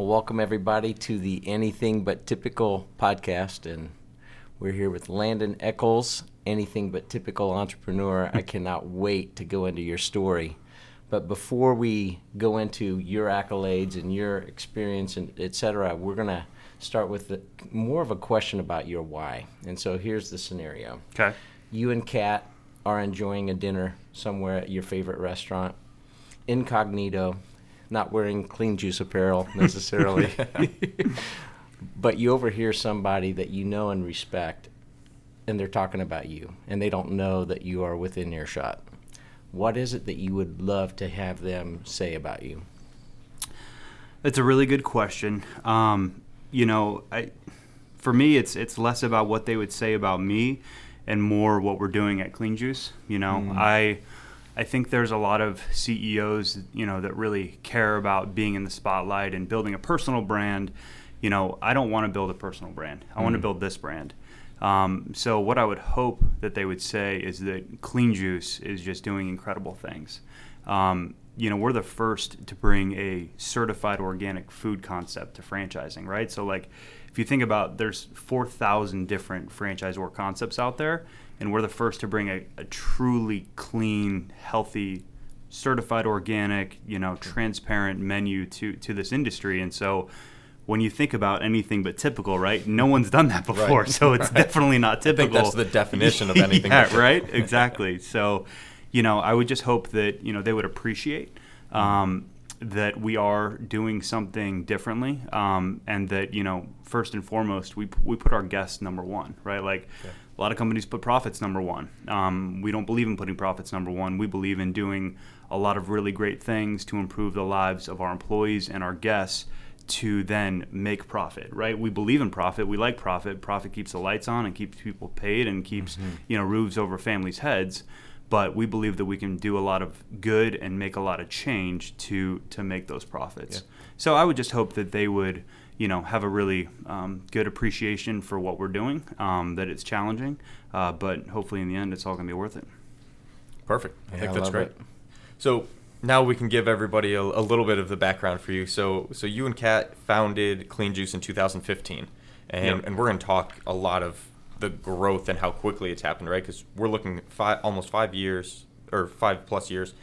Well, welcome everybody to the Anything But Typical podcast, and we're here with Landon Eccles, Anything But Typical Entrepreneur. I cannot wait to go into your story. But before we go into your accolades and your experience and et cetera, we're going to start with the, more of a question about your why. And so here's the scenario. Okay. You and Kat are enjoying a dinner somewhere at your favorite restaurant, incognito, not wearing clean juice apparel necessarily. but you overhear somebody that you know and respect, and they're talking about you, and they don't know that you are within earshot. What is it that you would love to have them say about you? It's a really good question. Um, you know, I, for me, it's it's less about what they would say about me, and more what we're doing at Clean Juice. You know, mm. I I think there's a lot of CEOs, you know, that really care about being in the spotlight and building a personal brand. You know, I don't want to build a personal brand. I mm. want to build this brand. Um, so what I would hope that they would say is that Clean Juice is just doing incredible things. Um, you know, we're the first to bring a certified organic food concept to franchising, right? So like, if you think about, there's 4,000 different franchisor concepts out there, and we're the first to bring a, a truly clean, healthy, certified organic, you know, transparent menu to to this industry, and so when you think about anything but typical, right? No one's done that before, right. so it's right. definitely not typical. That's the definition of anything. yeah, right. Exactly. So, you know, I would just hope that you know they would appreciate um, that we are doing something differently, um, and that you know, first and foremost, we we put our guests number one, right? Like. Yeah. A lot of companies put profits number one. Um, we don't believe in putting profits number one. We believe in doing a lot of really great things to improve the lives of our employees and our guests to then make profit, right? We believe in profit. We like profit. Profit keeps the lights on and keeps people paid and keeps mm-hmm. you know roofs over families' heads. But we believe that we can do a lot of good and make a lot of change to to make those profits. Yeah. So I would just hope that they would you know have a really um, good appreciation for what we're doing. Um, that it's challenging, uh, but hopefully in the end it's all going to be worth it. Perfect. I yeah, think that's I great. It. So now we can give everybody a, a, little bit of the background for you. So, so you and Kat founded Clean Juice in 2015, and, yep. and we're going to talk a lot of the growth and how quickly it's happened, right? Because we're looking five, almost five years or five plus years,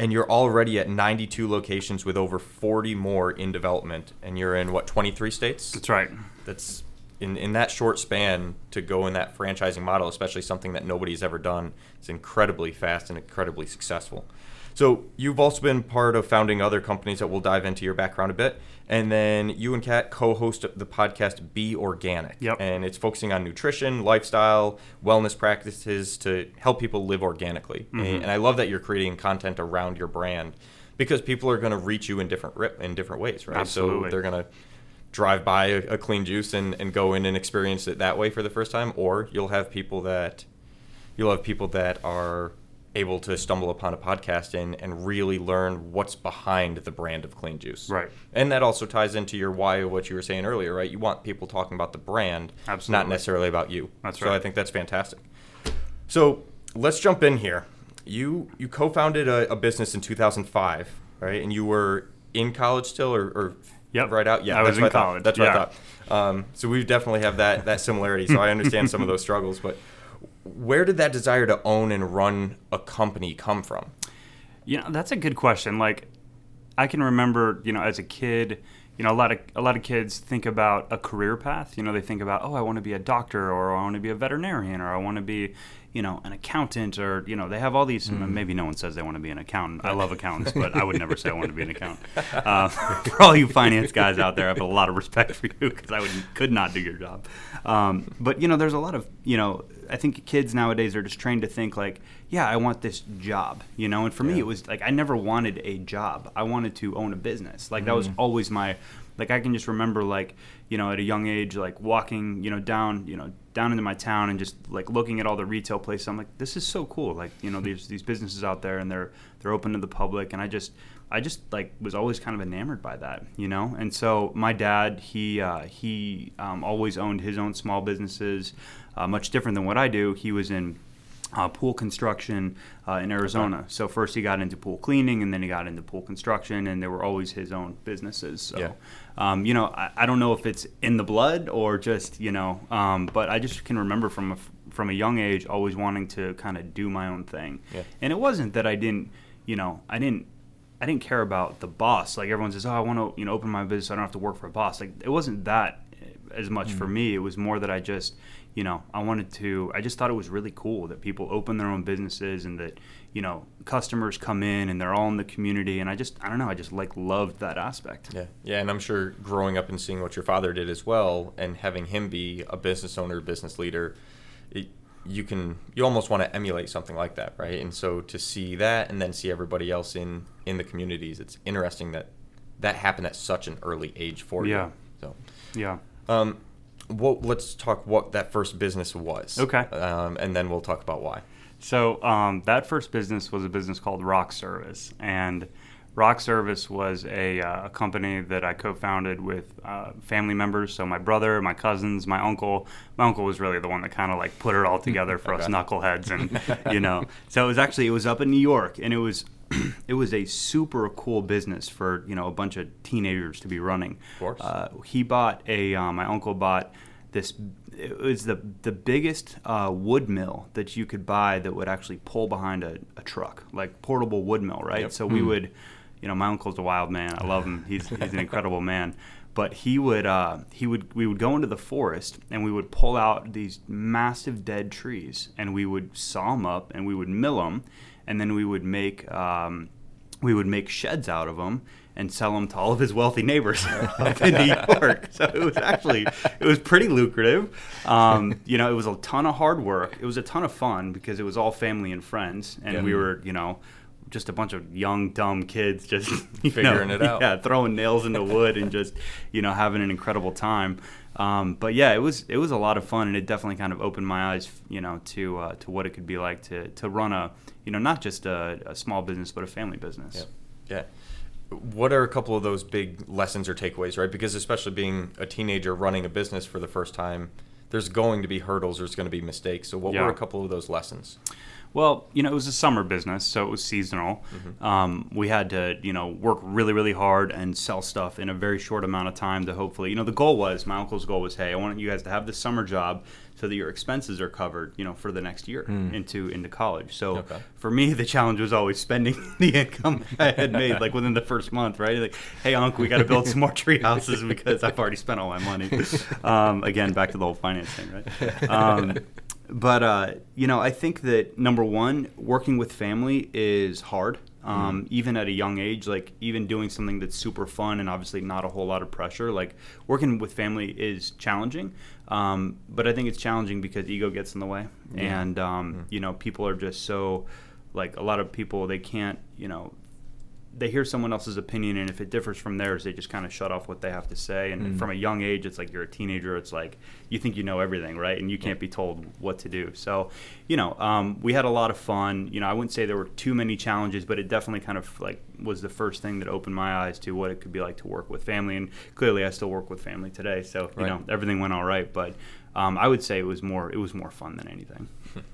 and you're already at 92 locations with over 40 more in development, and you're in what 23 states? That's right. That's in, in that short span to go in that franchising model, especially something that nobody's ever done, is incredibly fast and incredibly successful. So you've also been part of founding other companies that we'll dive into your background a bit. And then you and Kat co-host the podcast Be Organic. Yep. And it's focusing on nutrition, lifestyle, wellness practices to help people live organically. Mm-hmm. And I love that you're creating content around your brand because people are going to reach you in different in different ways, right? Absolutely. So they're going to drive by a, a, clean juice and, and go in and experience it that way for the first time, or you'll have people that you'll have people that are able to stumble upon a podcast and, and really learn what's behind the brand of clean juice right and that also ties into your why of what you were saying earlier right you want people talking about the brand Absolutely. not necessarily about you that's right so i think that's fantastic so let's jump in here you you co-founded a, a business in 2005 right and you were in college still or, or Yep. Right out. Yeah. I was in college. That's what yeah. I thought. Um, so we definitely have that that similarity. So I understand some of those struggles. But where did that desire to own and run a company come from? You know, that's a good question. Like, I can remember, you know, as a kid, you know, a lot of a lot of kids think about a career path. You know, they think about, oh, I want to be a doctor, or I want to be a veterinarian, or I want to be, you know, an accountant, or you know, they have all these. Mm. Maybe no one says they want to be an accountant. I love accountants, but I would never say I want to be an accountant. Uh, for all you finance guys out there, I have a lot of respect for you because I would could not do your job. Um, but you know, there's a lot of you know I think kids nowadays are just trained to think like, yeah, I want this job, you know. And for yeah. me, it was like I never wanted a job. I wanted to own a business. Like mm. that was mm-hmm. always my, like I can just remember like, you know, at a young age, like walking, you know, down, you know, down into my town and just like looking at all the retail places. I'm like, this is so cool. Like, you know, there's these businesses out there and they're they're open to the public, and I just I just like was always kind of enamored by that, you know. And so my dad, he uh, he um, always owned his own small businesses, uh, much different than what I do. He was in uh, pool construction uh, in Arizona. Okay. So first he got into pool cleaning, and then he got into pool construction, and they were always his own businesses. So, yeah. um, you know, I, I, don't know if it's in the blood or just you know, um, but I just can remember from a, from a young age always wanting to kind of do my own thing. Yeah. And it wasn't that I didn't, you know, I didn't. I didn't care about the boss. Like everyone says, "Oh, I want to, you know, open my business. So I don't have to work for a boss." Like it wasn't that as much mm-hmm. for me. It was more that I just, you know, I wanted to, I just thought it was really cool that people open their own businesses and that, you know, customers come in and they're all in the community. And I just, I don't know, I just like loved that aspect. Yeah. Yeah. And I'm sure growing up and seeing what your father did as well and having him be a business owner, business leader, it, you can you almost want to emulate something like that right and so to see that and then see everybody else in in the communities it's interesting that that happened at such an early age for yeah. you so yeah um what, let's talk what that first business was. Okay. Um, and then we'll talk about why. So um, that first business was a business called Rock Service, and Rock Service was a, uh, a company that I co-founded with uh, family members. So my brother, my cousins, my uncle. My uncle was really the one that kind of like put it all together for okay. us knuckleheads, and you know. So it was actually it was up in New York, and it was it was a super cool business for you know a bunch of teenagers to be running. Of course. Uh, he bought a uh, my uncle bought this. It was the the biggest uh, wood mill that you could buy that would actually pull behind a, a truck, like portable wood mill, right? Yep. So we mm. would, you know, my uncle's a wild man. I love him. He's he's an incredible man. But he would uh, he would we would go into the forest and we would pull out these massive dead trees and we would saw them up and we would mill them and then we would make um, we would make sheds out of them and sell them to all of his wealthy neighbors up in New York. So it was actually it was pretty lucrative. Um, you know, it was a ton of hard work. It was a ton of fun because it was all family and friends, and yeah. we were you know just a bunch of young dumb kids just figuring know, it out. Yeah, throwing nails into wood and just you know having an incredible time. Um, but yeah, it was it was a lot of fun, and it definitely kind of opened my eyes, you know, to uh, to what it could be like to to run a you know not just a, a small business but a family business. Yeah. yeah. What are a couple of those big lessons or takeaways, right? Because especially being a teenager running a business for the first time, there's going to be hurdles, there's going to be mistakes. So, what yeah. were a couple of those lessons? Well, you know, it was a summer business, so it was seasonal. Mm-hmm. Um, we had to, you know, work really, really hard and sell stuff in a very short amount of time to hopefully, you know, the goal was, my uncle's goal was, hey, I want you guys to have this summer job so that your expenses are covered, you know, for the next year mm. into into college. So okay. for me, the challenge was always spending the income I had made, like within the first month, right? Like, hey, uncle, we got to build some more tree houses because I've already spent all my money. Um, again, back to the whole finance thing, right? Um, but uh, you know, I think that number one, working with family is hard. Um, mm. Even at a young age, like even doing something that's super fun and obviously not a whole lot of pressure. Like working with family is challenging, um, but I think it's challenging because ego gets in the way, yeah. and um, mm. you know, people are just so like a lot of people they can't you know they hear someone else's opinion and if it differs from theirs they just kind of shut off what they have to say. And mm. from a young age it's like you're a teenager it's like you think you know everything right? And you can't be told what to do. So you know um, we had a lot of fun. You know i wouldn't say there were too many challenges but it definitely kind of like was the first thing that opened my eyes to what it could be like to work with family. And clearly i still work with family today so you right. know everything went all right. But um, i would say it was more it was more fun than anything.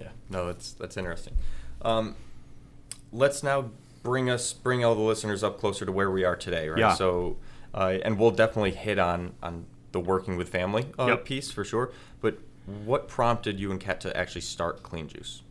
Yeah. No that's that's interesting. Um, let's now bring us bring all the listeners up closer to where we are today, right? Yeah. So, uh, and we'll definitely hit on on the working with family uh, yep. piece for sure. But what prompted you and Kat to actually start Clean Juice?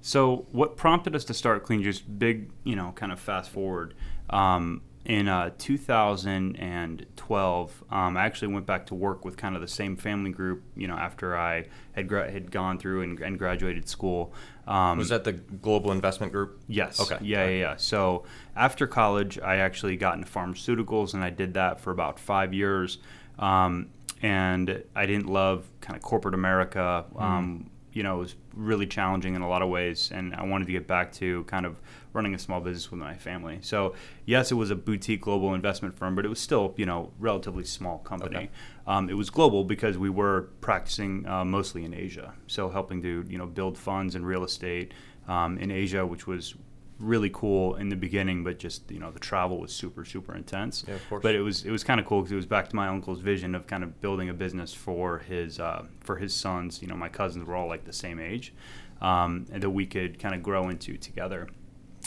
So, what prompted us to start Clean Juice? Big, you know, kind of fast forward. Um, in uh, 2012, um, I actually went back to work with kind of the same family group. You know, after I had gra- had gone through and, and graduated school. Um, was that the Global Investment Group? Yes. Okay. Yeah, yeah, yeah. So after college, I actually got into pharmaceuticals, and I did that for about five years. Um, and I didn't love kind of corporate America. Mm. You know, it was really challenging in a lot of ways, and I wanted to get back to kind of running a small business with my family. So yes, it was a boutique global investment firm, but it was still you know relatively small company. Okay. Um, it was global because we were practicing uh, mostly in Asia, so helping to you know build funds and real estate um, in Asia, which was really cool in the beginning, but just you know the travel was super super intense. Yeah, of course. But it was it was kind of cool because it was back to my uncle's vision of kind of building a business for his uh, for his sons. You know, my cousins were all like the same age, um, that we could kind of grow into together.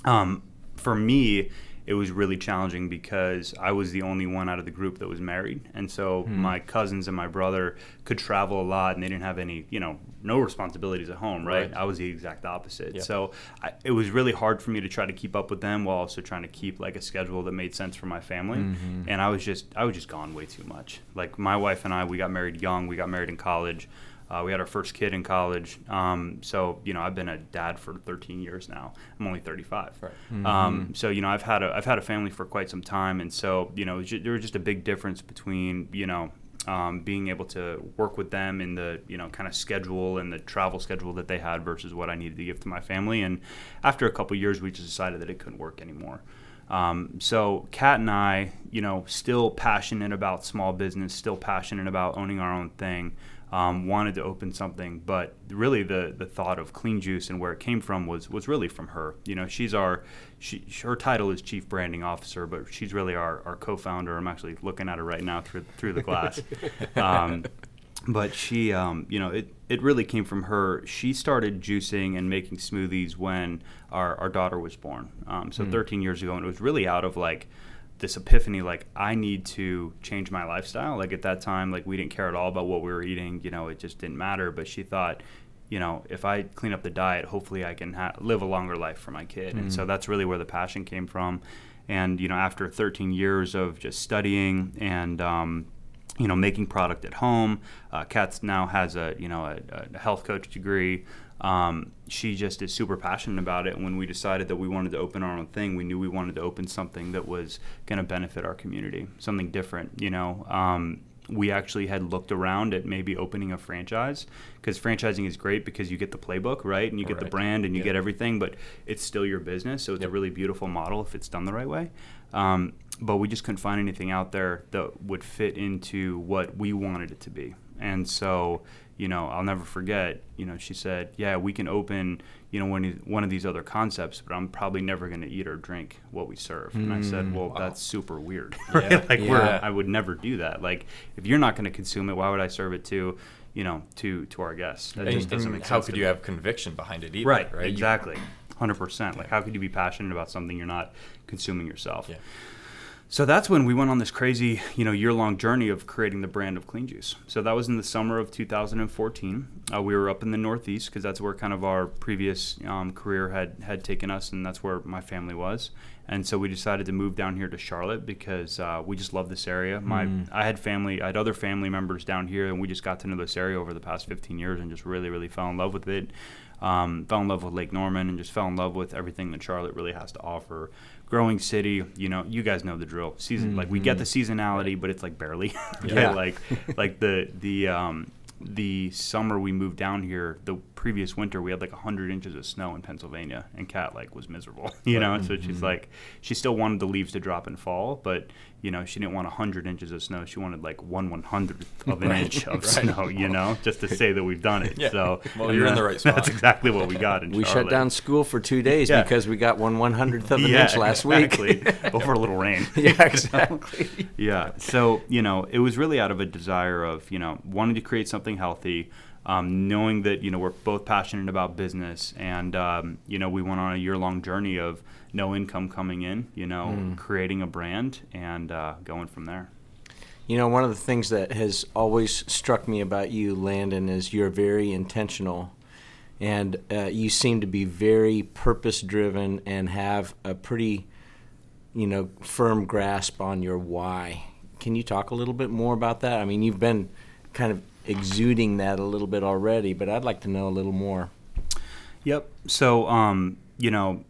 Um, for me, it was really challenging because I was the only one out of the group that was married, and so mm. my cousins and my brother could travel a lot, and they didn't have any, you know, no responsibilities at home. Right? right. I was the exact opposite. Yeah. So I, it was really hard for me to try to keep up with them while also trying to keep like a schedule that made sense for my family. Mm-hmm. And I was just I was just gone way too much. Like my wife and I, we got married young. We got married in college. Uh, we had our first kid in college. Um, so, you know, I've been a dad for 13 years now. I'm only 35. Right. Mm-hmm. Um, so, you know, I've had a, I've had a family for quite some time. And so, you know, there was just a big difference between, you know, um, being able to work with them in the you know kind of schedule and the travel schedule that they had versus what I needed to give to my family. And after a couple years, we just decided that it couldn't work anymore. Um, so Kat and I, you know, still passionate about small business, still passionate about owning our own thing um, wanted to open something, but really the the thought of clean juice and where it came from was was really from her. You know, she's our she her title is chief branding officer, but she's really our, our co-founder. I'm actually looking at her right now through through the glass. um, but she, um, you know, it, it really came from her. She started juicing and making smoothies when our, our daughter was born. Um, so mm. 13 years ago, and it was really out of like this epiphany like i need to change my lifestyle. Like at that time like we didn't care at all about what we were eating you know it just didn't matter. But she thought you know if i clean up the diet hopefully i can ha- live a longer life for my kid. Mm and so mm. that's really where the passion came from. And you know after 13 years of just studying and um, you know making product at home uh, Kat's now has a you know a, a health coach degree um, she just is super passionate about it. And when we decided that we wanted to open our own thing, we knew we wanted to open something that was going to benefit our community, something different. You know, um, we actually had looked around at maybe opening a franchise because franchising is great because you get the playbook right and you get right. the brand and you get everything, but it's still your business. So it's yep. a really beautiful model if it's done the right way. Um, but we just couldn't find anything out there that would fit into what we wanted it to be. And so you know, I'll never forget, you know, she said, yeah, we can open, you know, one, one of these other concepts, but I'm probably never going to eat or drink what we serve. Mm, and I said, mm. well, wow. that's super weird. Yeah. like, yeah. I would never do that. Like, if you're not going to consume it, why would I serve it to, you know, to, to our guests? That and, just doesn't make sense. How could you me. have conviction behind it either? Right, right? Exactly. 100%. Like, how could you be passionate about something you're not consuming yourself? Yeah. So that's when we went on this crazy, you know, year-long journey of creating the brand of Clean Juice. So that was in the summer of 2014. Uh, we were up in the Northeast because that's where kind of our previous um, career had had taken us, and that's where my family was. And so we decided to move down here to Charlotte because uh, we just love this area. My mm. I had family, I had other family members down here, and we just got to know this area over the past 15 years and just really, really fell in love with it. Um, fell in love with Lake Norman and just fell in love with everything that Charlotte really has to offer growing city, you know, you guys know the drill. Season mm-hmm. like we get the mm-hmm. seasonality, but it's like barely. yeah. like like the the um the summer we moved down here, the previous winter we had like 100 inches of snow in Pennsylvania, and Kat like was miserable, you know. Mm-hmm. So she's like, she still wanted the leaves to drop and fall, but you know, she didn't want 100 inches of snow. She wanted like one one hundredth of an right. inch of right. snow, you know, just to say that we've done it. Yeah. So well, you're in the right spot. That's exactly what we got. In we Charlotte. shut down school for two days yeah. because we got one one hundredth of an yeah, inch last exactly. week over a little rain. yeah, exactly. yeah. So you know, it was really out of a desire of you know wanting to create something healthy um, knowing that you know we're both passionate about business, and um, you know we went on a year long journey of no income coming in, you know, mm. creating a brand and uh, going from there. You know, one of the things that has always struck me about you, Landon, is you're very intentional, and uh, you seem to be very purpose driven and have a pretty, you know, firm grasp on your why. Can you talk a little bit more about that? I mean, you've been kind of exuding that a little bit already, but I'd like to know a little more. Yep. So, um, you know,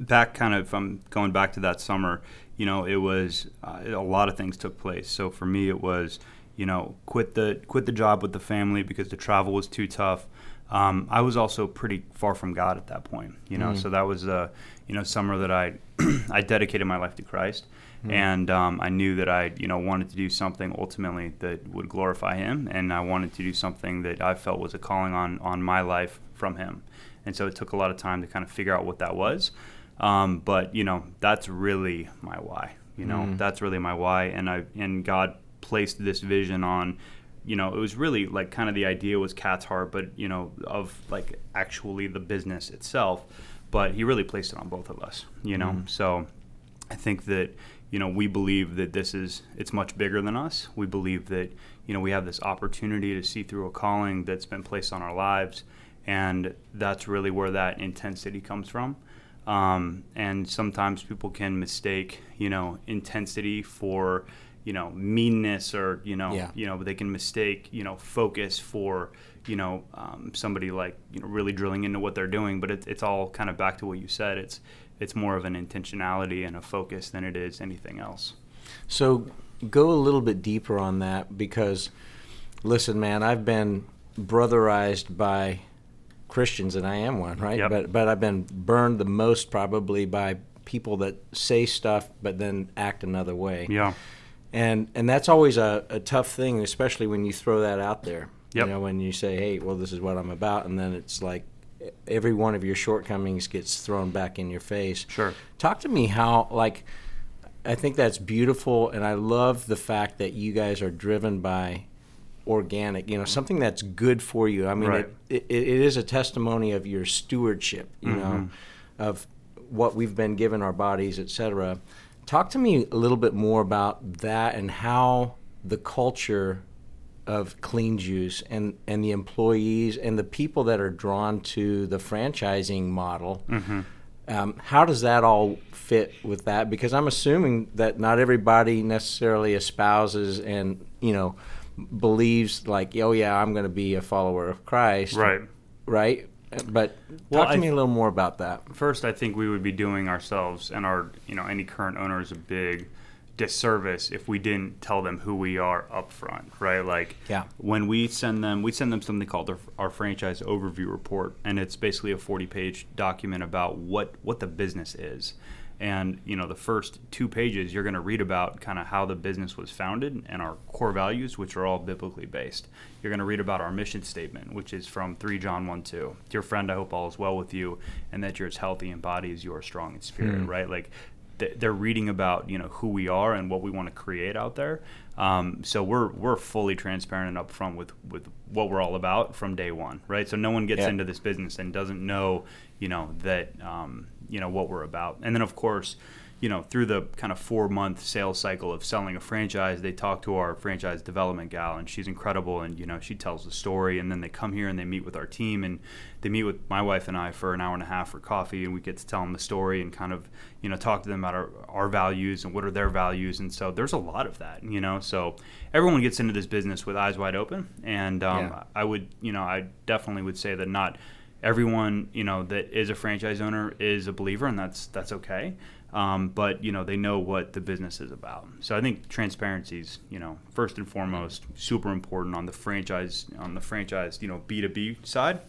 back kind of, I'm going back to that summer, you know, it was uh, a lot of things took place. So for me, it was, you know, quit the quit the job with the family because the travel was too tough. Um, I was also pretty far from God at that point, you know. Mm. So that was a, you know, summer that I I dedicated my life to Christ. Mm. And um, I knew that I, you know, wanted to do something ultimately that would glorify Him, and I wanted to do something that I felt was a calling on on my life from Him. And so it took a lot of time to kind of figure out what that was. Um, but you know, that's really my why. You know, mm. that's really my why. And I and God placed this vision on you know, it was really like kind of the idea was Kat's Heart, but you know, of like actually the business itself. But he really placed it on both of us, you know. Mm. So I think that you know we believe that this is it's much bigger than us. We believe that you know we have this opportunity to see through a calling that's been placed on our lives, and that's really where that intensity comes from. Um, and sometimes people can mistake you know intensity for you know meanness or you know yeah. you know they can mistake you know focus for you know um, somebody like you know really drilling into what they're doing. But it, it's all kind of back to what you said. It's it's more of an intentionality and a focus than it is anything else. So go a little bit deeper on that because listen man i've been brotherized by christians and i am one right yep. but but i've been burned the most probably by people that say stuff but then act another way yeah and and that's always a, a tough thing, especially when you throw that out there. Yep. You know, when you say, "Hey, well, this is what I'm about," and then it's like every one of your shortcomings gets thrown back in your face. Sure. Talk to me how like I think that's beautiful, and I love the fact that you guys are driven by organic. You know, something that's good for you. I mean, right. it, it, it is a testimony of your stewardship. You mm-hmm. know, of what we've been given our bodies, et cetera. Talk to me a little bit more about that and how the culture of clean juice and, and the employees and the people that are drawn to the franchising model. Mm-hmm. Um, how does that all fit with that? Because I'm assuming that not everybody necessarily espouses and you know believes like, oh yeah, I'm going to be a follower of Christ, right? Right. But well, talk to I, me a little more about that. First, I think we would be doing ourselves and our, you know, any current owners a big disservice if we didn't tell them who we are up front, right? Like, yeah. when we send them, we send them something called our, our franchise overview report, and it's basically a 40-page document about what what the business is and you know the first two pages you're going to read about kind of how the business was founded and our core values which are all biblically based. You're going to read about our mission statement which is from 3 john 1 2 dear friend i hope all is well with you and that you're as healthy in body as you are strong in spirit mm. right? Like they're reading about you know who we are and what we want to create out there. Um, so we're we're fully transparent and upfront with with what we're all about from day one right? So no one gets yeah. into this business and doesn't know you know that um, you know what we're about. And then of course, you know, through the kind of four month sales cycle of selling a franchise, they talk to our franchise development gal, and she's incredible. And you know, she tells the story, and then they come here and they meet with our team, and they meet with my wife and I for an hour and a half for coffee, and we get to tell them the story and kind of you know talk to them about our, our values and what are their values. And so there's a lot of that, you know. So everyone gets into this business with eyes wide open, and um, yeah. I would, you know, I definitely would say that not everyone you know that is a franchise owner is a believer, and that's that's okay. Um, but you know they know what the business is about. So I think transparency is you know first and foremost super important on the franchise on the franchise you know B two B side.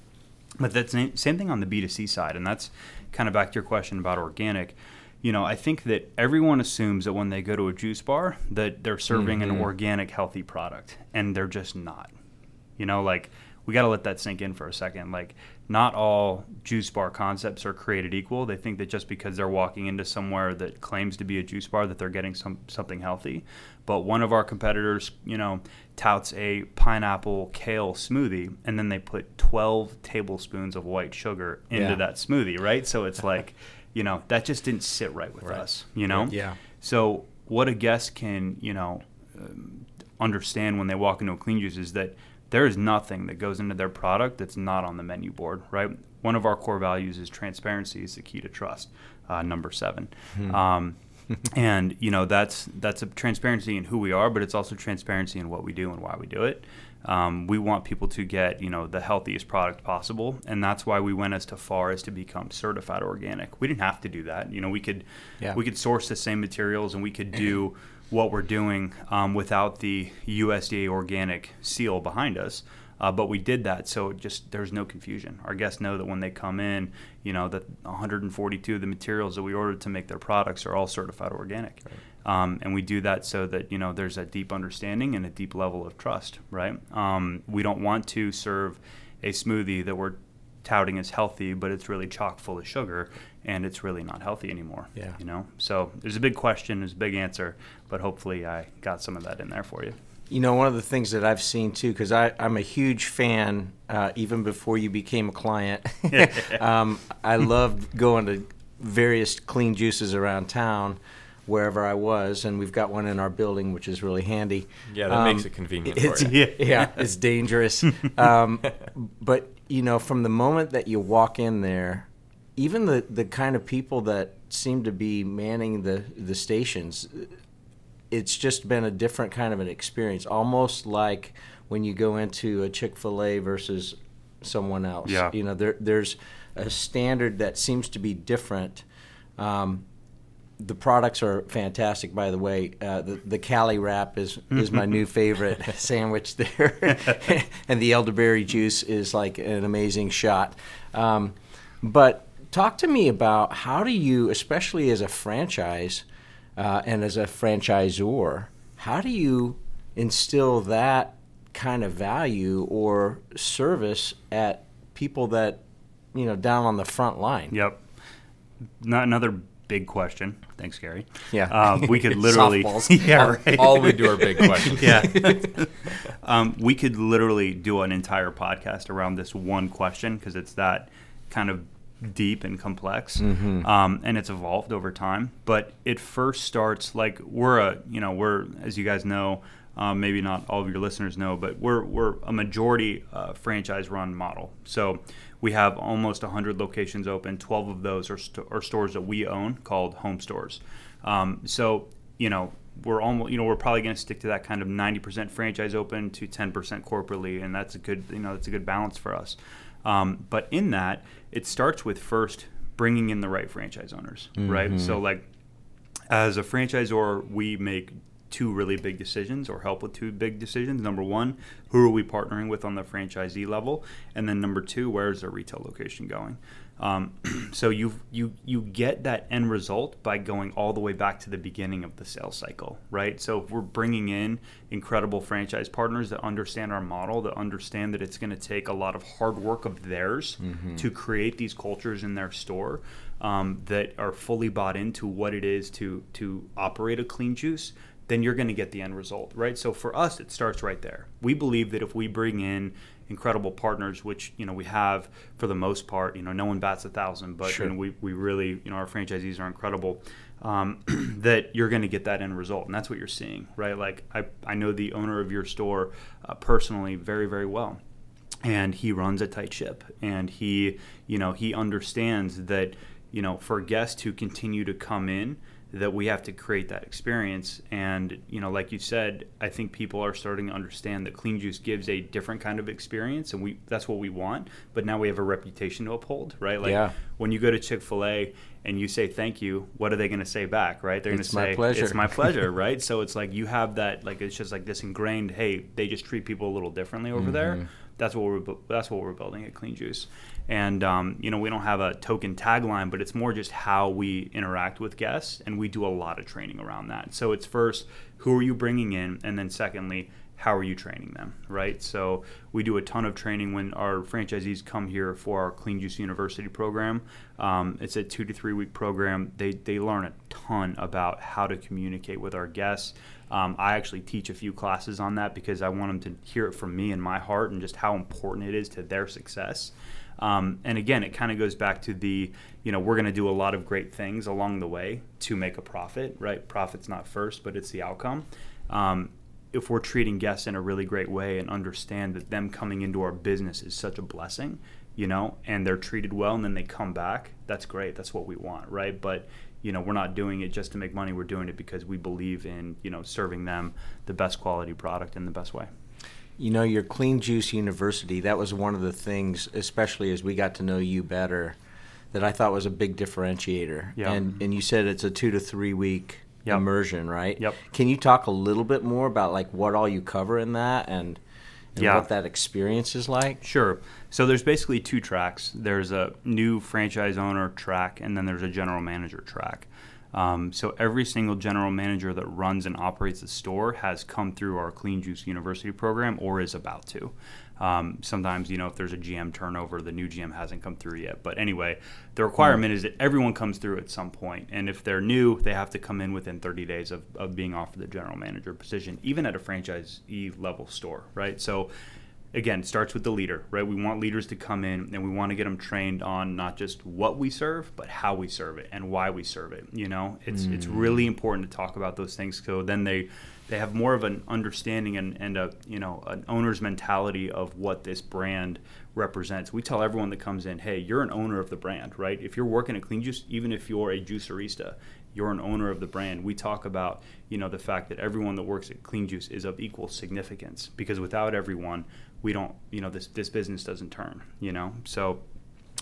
But that's the same thing on the B two C side, and that's kind of back to your question about organic. You know, I think that everyone assumes that when they go to a juice bar that they're serving mm-hmm. an organic, healthy product, and they're just not. You know, like we got to let that sink in for a second. Like, not all juice bar concepts are created equal. They think that just because they're walking into somewhere that claims to be a juice bar, that they're getting some something healthy. But one of our competitors, you know, touts a pineapple kale smoothie, and then they put 12 tablespoons of white sugar into yeah. that smoothie, right? So it's like, you know, that just didn't sit right with right. us, you know? Yeah. So what a guest can, you know, um, understand when they walk into a clean juice is that there is nothing that goes into their product that's not on the menu board, right? One of our core values is transparency is the key to trust. Uh, number seven, hmm. um, and you know that's that's a transparency in who we are, but it's also transparency in what we do and why we do it. Um, we want people to get you know the healthiest product possible, and that's why we went as to far as to become certified organic. We didn't have to do that. You know, we could yeah. we could source the same materials and we could do what we're doing um, without the USDA organic seal behind us. Uh, but we did that, so just there's no confusion. Our guests know that when they come in, you know that 142 of the materials that we ordered to make their products are all certified organic, right. um, and we do that so that you know there's a deep understanding and a deep level of trust. Right? Um, we don't want to serve a smoothie that we're touting as healthy, but it's really chock full of sugar and it's really not healthy anymore. Yeah. You know? So there's a big question, there's a big answer, but hopefully I got some of that in there for you. You know, one of the things that I've seen too, because I'm a huge fan, uh, even before you became a client, um, I loved going to various clean juices around town wherever I was, and we've got one in our building, which is really handy. Yeah, that um, makes it convenient it's, Yeah, yeah, it's dangerous. um, but you know, from the moment that you walk in there, even the the kind of people that seem to be manning the the stations, it's just been a different kind of an experience, almost like when you go into a Chick Fil A versus someone else. Yeah. You know, there there's a standard that seems to be different. Um, the products are fantastic, by the way. Uh, the, the Cali wrap is, is my new favorite sandwich there. and the elderberry juice is like an amazing shot. Um, but talk to me about how do you, especially as a franchise uh, and as a franchisor, how do you instill that kind of value or service at people that, you know, down on the front line? Yep. Not another big question. Thanks, Gary. Yeah. Um, we could literally. yeah, right. All, we do are big questions. yeah. um, we could literally do an entire podcast around this one question because it's that kind of deep and complex, mm-hmm. um, and it's evolved over time. But it first starts like we're a, you know, we're as you guys know. Um, maybe not all of your listeners know, but we're, we're a majority uh, franchise run model. So we have almost 100 locations open. 12 of those are, st- are stores that we own called home stores. Um, so, you know, we're almost, you know, we're probably going to stick to that kind of 90% franchise open to 10% corporately, and that's a good, you know, that's a good balance for us. Um, but in that, it starts with first bringing in the right franchise owners, mm-hmm. right? So, like, as a franchisor, we make two really big decisions or help with two big decisions. Number one, who are we partnering with on the franchisee level? And then number two, where is their retail location going? Um, so you you you get that end result by going all the way back to the beginning of the sales cycle, right? So if we're bringing in incredible franchise partners that understand our model, that understand that it's going to take a lot of hard work of theirs mm-hmm. to create these cultures in their store, um, that are fully bought into what it is to to operate a clean juice then you're going to get the end result, right? So for us, it starts right there. We believe that if we bring in incredible partners, which you know we have for the most part, you know, no one bats a thousand, but sure. you know, we we really, you know, our franchisees are incredible. Um, that you're going to get that end result, and that's what you're seeing, right? Like I I know the owner of your store uh, personally very very well and he runs a tight ship and he you know he understands that you know for guests who continue to come in that we have to create that experience. And you know like you said i think people are starting to understand that clean juice gives a different kind of experience and we that's what we want. But now we have a reputation to uphold right? Like yeah. when you go to chick-fil-a and you say thank you what are they going to say back right? They're going to say pleasure. it's my pleasure right? So it's like you have that like it's just like this ingrained hey they just treat people a little differently over mm-hmm. there that's what we're that's what we're building at clean juice and um, you know, we don't have a token tagline, but it's more just how we interact with guests, and we do a lot of training around that. So it's first, who are you bringing in, and then secondly, how are you training them, right? So we do a ton of training when our franchisees come here for our Clean Juice University program. Um, it's a two to three week program. They they learn a ton about how to communicate with our guests. Um, I actually teach a few classes on that because I want them to hear it from me and my heart and just how important it is to their success. Um, and again, it kind of goes back to the, you know, we're going to do a lot of great things along the way to make a profit, right? Profit's not first, but it's the outcome. Um, if we're treating guests in a really great way and understand that them coming into our business is such a blessing, you know, and they're treated well and then they come back, that's great. That's what we want, right? But you know, we're not doing it just to make money. We're doing it because we believe in, you know, serving them the best quality product in the best way. You know, your Clean Juice University, that was one of the things, especially as we got to know you better, that I thought was a big differentiator. Yeah. And, and you said it's a two to three week yep. immersion, right? Yep. Can you talk a little bit more about like what all you cover in that and, and yeah. what that experience is like? Sure. So there's basically two tracks. There's a new franchise owner track, and then there's a general manager track. Um, so every single general manager that runs and operates the store has come through our Clean Juice University program or is about to. Um, sometimes, you know, if there's a GM turnover, the new GM hasn't come through yet. But anyway, the requirement is that everyone comes through at some point. And if they're new, they have to come in within 30 days of, of being offered the general manager position, even at a franchisee level store, right? So again starts with the leader right? We want leaders to come in and we want to get them trained on not just what we serve but how we serve it and why we serve it you know? It's mm. it's really important to talk about those things so then they they have more of an understanding and, and a you know an owner's mentality of what this brand represents. We tell everyone that comes in hey you're an owner of the brand right? If you're working at clean juice even if you're a juicerista you're an owner of the brand. We talk about you know the fact that everyone that works at clean juice is of equal significance because without everyone we don't you know this this business doesn't turn you know? So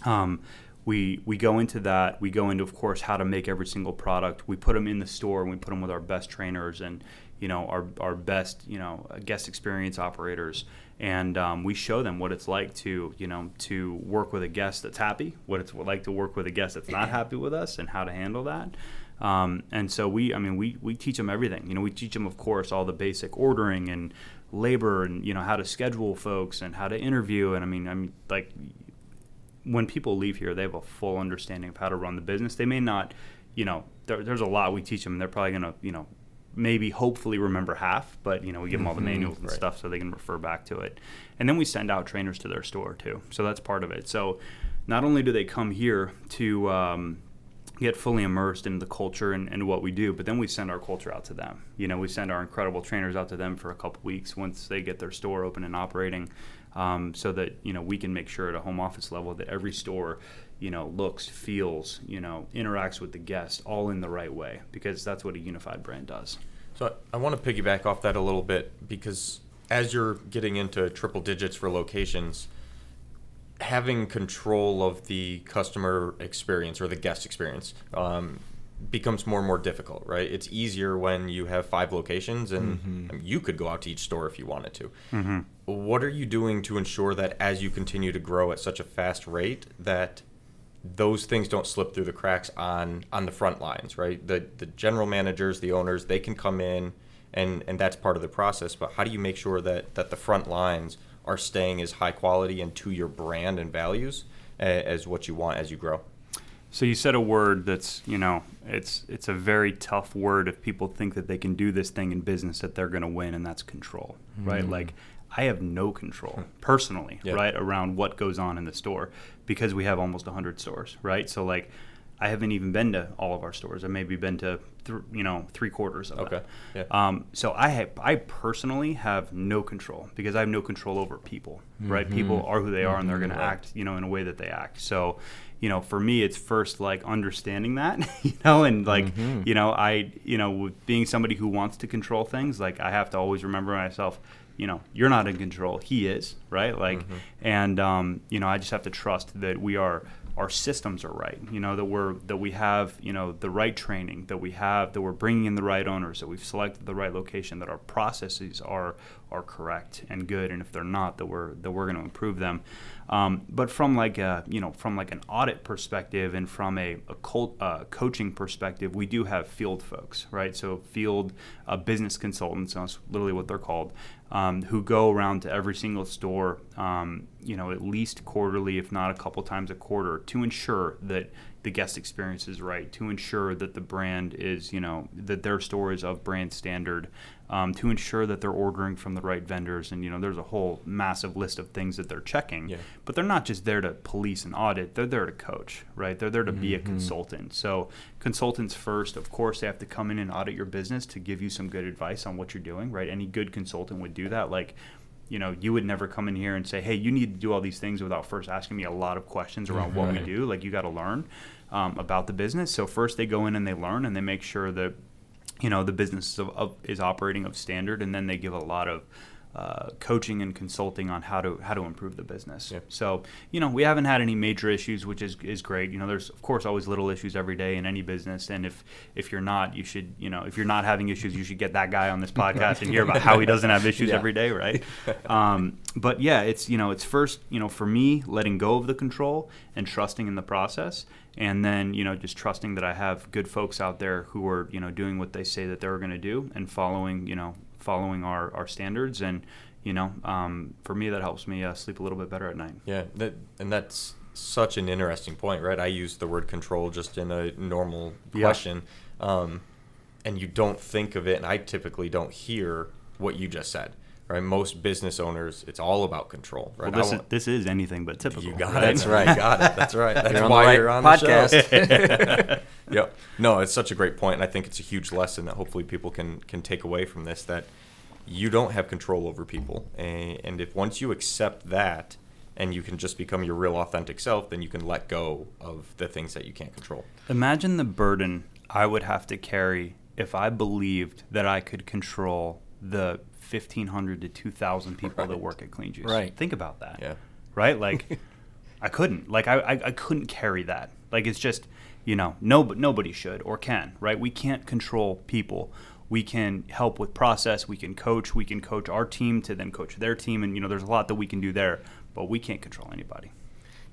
um, we we go into that. We go into of course how to make every single product. We put them in the store and we put them with our best trainers and you know our, our best you know guest experience operators. And um, we show them what it's like to you know to work with a guest that's happy what it's like to work with a guest that's not happy with us and how to handle that um, and so we i mean we, we teach them everything. You know we teach them of course all the basic ordering and labor and you know how to schedule folks and how to interview. And I mean I mean like when people leave here they have a full understanding of how to run the business. They may not you know there, there's a lot we teach them they're probably going to you know maybe hopefully remember half but you know we give them all the mm-hmm. manuals and right. stuff so they can refer back to it. And then we send out trainers to their store too. So that's part of it. So not only do they come here to um, get fully immersed in the culture and, and, what we do but then we send our culture out to them. You know we send our incredible trainers out to them for a couple weeks once they get their store open and operating um, so that you know we can make sure at a home office level that every store you know looks feels you know interacts with the guest all in the right way because that's what a unified brand does. So i want to piggyback off that a little bit because as you're getting into triple digits for locations having control of the customer experience or the guest experience um, becomes more and more difficult, right? It's easier when you have five locations and mm-hmm. I mean, you could go out to each store if you wanted to. Mm-hmm. What are you doing to ensure that as you continue to grow at such a fast rate that those things don't slip through the cracks on on the front lines, right? The the general managers, the owners, they can come in and and that's part of the process, but how do you make sure that that the front lines are staying as high quality and to your brand and values as what you want as you grow. So you said a word that's, you know, it's it's a very tough word if people think that they can do this thing in business that they're going to win and that's control, mm-hmm. right? Like I have no control personally, right, around what goes on in the store because we have almost 100 stores, right? So like I haven't even been to all of our stores. I maybe been to th- you know three quarters of okay. it. Yeah. Um, so I have, I personally have no control because I have no control over people. Mm-hmm. Right? People are who they are, mm-hmm. and they're going to mm-hmm. act you know in a way that they act. So you know for me it's first like understanding that you know and like mm-hmm. you know I you know with being somebody who wants to control things like I have to always remember myself you know you're not in control he is right like mm-hmm. and um, you know i just have to trust that we are our systems are right. You know that we're that we have you know the right training, that we have that we're bringing in the right owners, that we've selected the right location, that our processes are are correct and good, and if they're not, that we're that we're going to improve them. Um, but from like a you know from like an audit perspective and from a, a cult, uh, coaching perspective, we do have field folks, right? So field uh, business consultants, that's literally what they're called, um, who go around to every single store, um, you know, at least quarterly, if not a couple times a quarter, to ensure that the guest experience is right, to ensure that the brand is, you know, that their store is of brand standard, um, to ensure that they're ordering from the right vendors. And, you know, there's a whole massive list of things that they're checking. Yeah. But they're not just there to police and audit, they're there to coach, right? They're there to mm-hmm. be a mm-hmm. consultant. So, consultants first, of course, they have to come in and audit your business to give you some good advice on what you're doing, right? Any good consultant would do that. Like, you know, you would never come in here and say, "Hey, you need to do all these things" without first asking me a lot of questions around mm-hmm. what we do. Like, you got to learn um, about the business. So first they go in and they learn and they make sure that you know the business is, of, of, is operating of standard, and then they give a lot of uh, coaching and consulting on how to how to improve the business. So you know we haven't had any major issues, which is, is great. You know, there's of course always little issues every day in any business, and if if you're not, you should you know if you're not having issues, you should get that guy on this podcast and hear about how he doesn't have issues yeah. every day, right? Um, but yeah, it's you know it's first you know for me letting go of the control and trusting in the process, and then you know just trusting that I have good folks out there who are you know doing what they say that they're going to do and following you know following our, our standards. And you know um, for me that helps me uh, sleep a little bit better at night. Yeah that, and that's such an interesting point right? I use the word control just in a normal question. Yeah. um, and you don't think of it and i typically don't hear what you just said right? Most business owners, it's all about control, right? Well, this, is, this is anything but typical. You got right? it. That's right. Got it. That's right. That's you're why right you're on podcast. the show. yep. No, it's such a great point, and I think it's a huge lesson that hopefully people can can take away from this that you don't have control over people, and, and if once you accept that. And you can just become your real authentic self, then you can let go of the things that you can't control. Imagine the burden I would have to carry if I believed that I could control the 1,500 to 2,000 people right. that work at Clean Juice. Right. Think about that. Yeah. Right? Like, I couldn't. Like, I, I, I, couldn't carry that. Like, it's just, you know, no, nobody should or can, right? We can't control people. We can help with process. We can coach. We can coach our team to then coach their team. And, you know, there's a lot that we can do there, but we can't control anybody.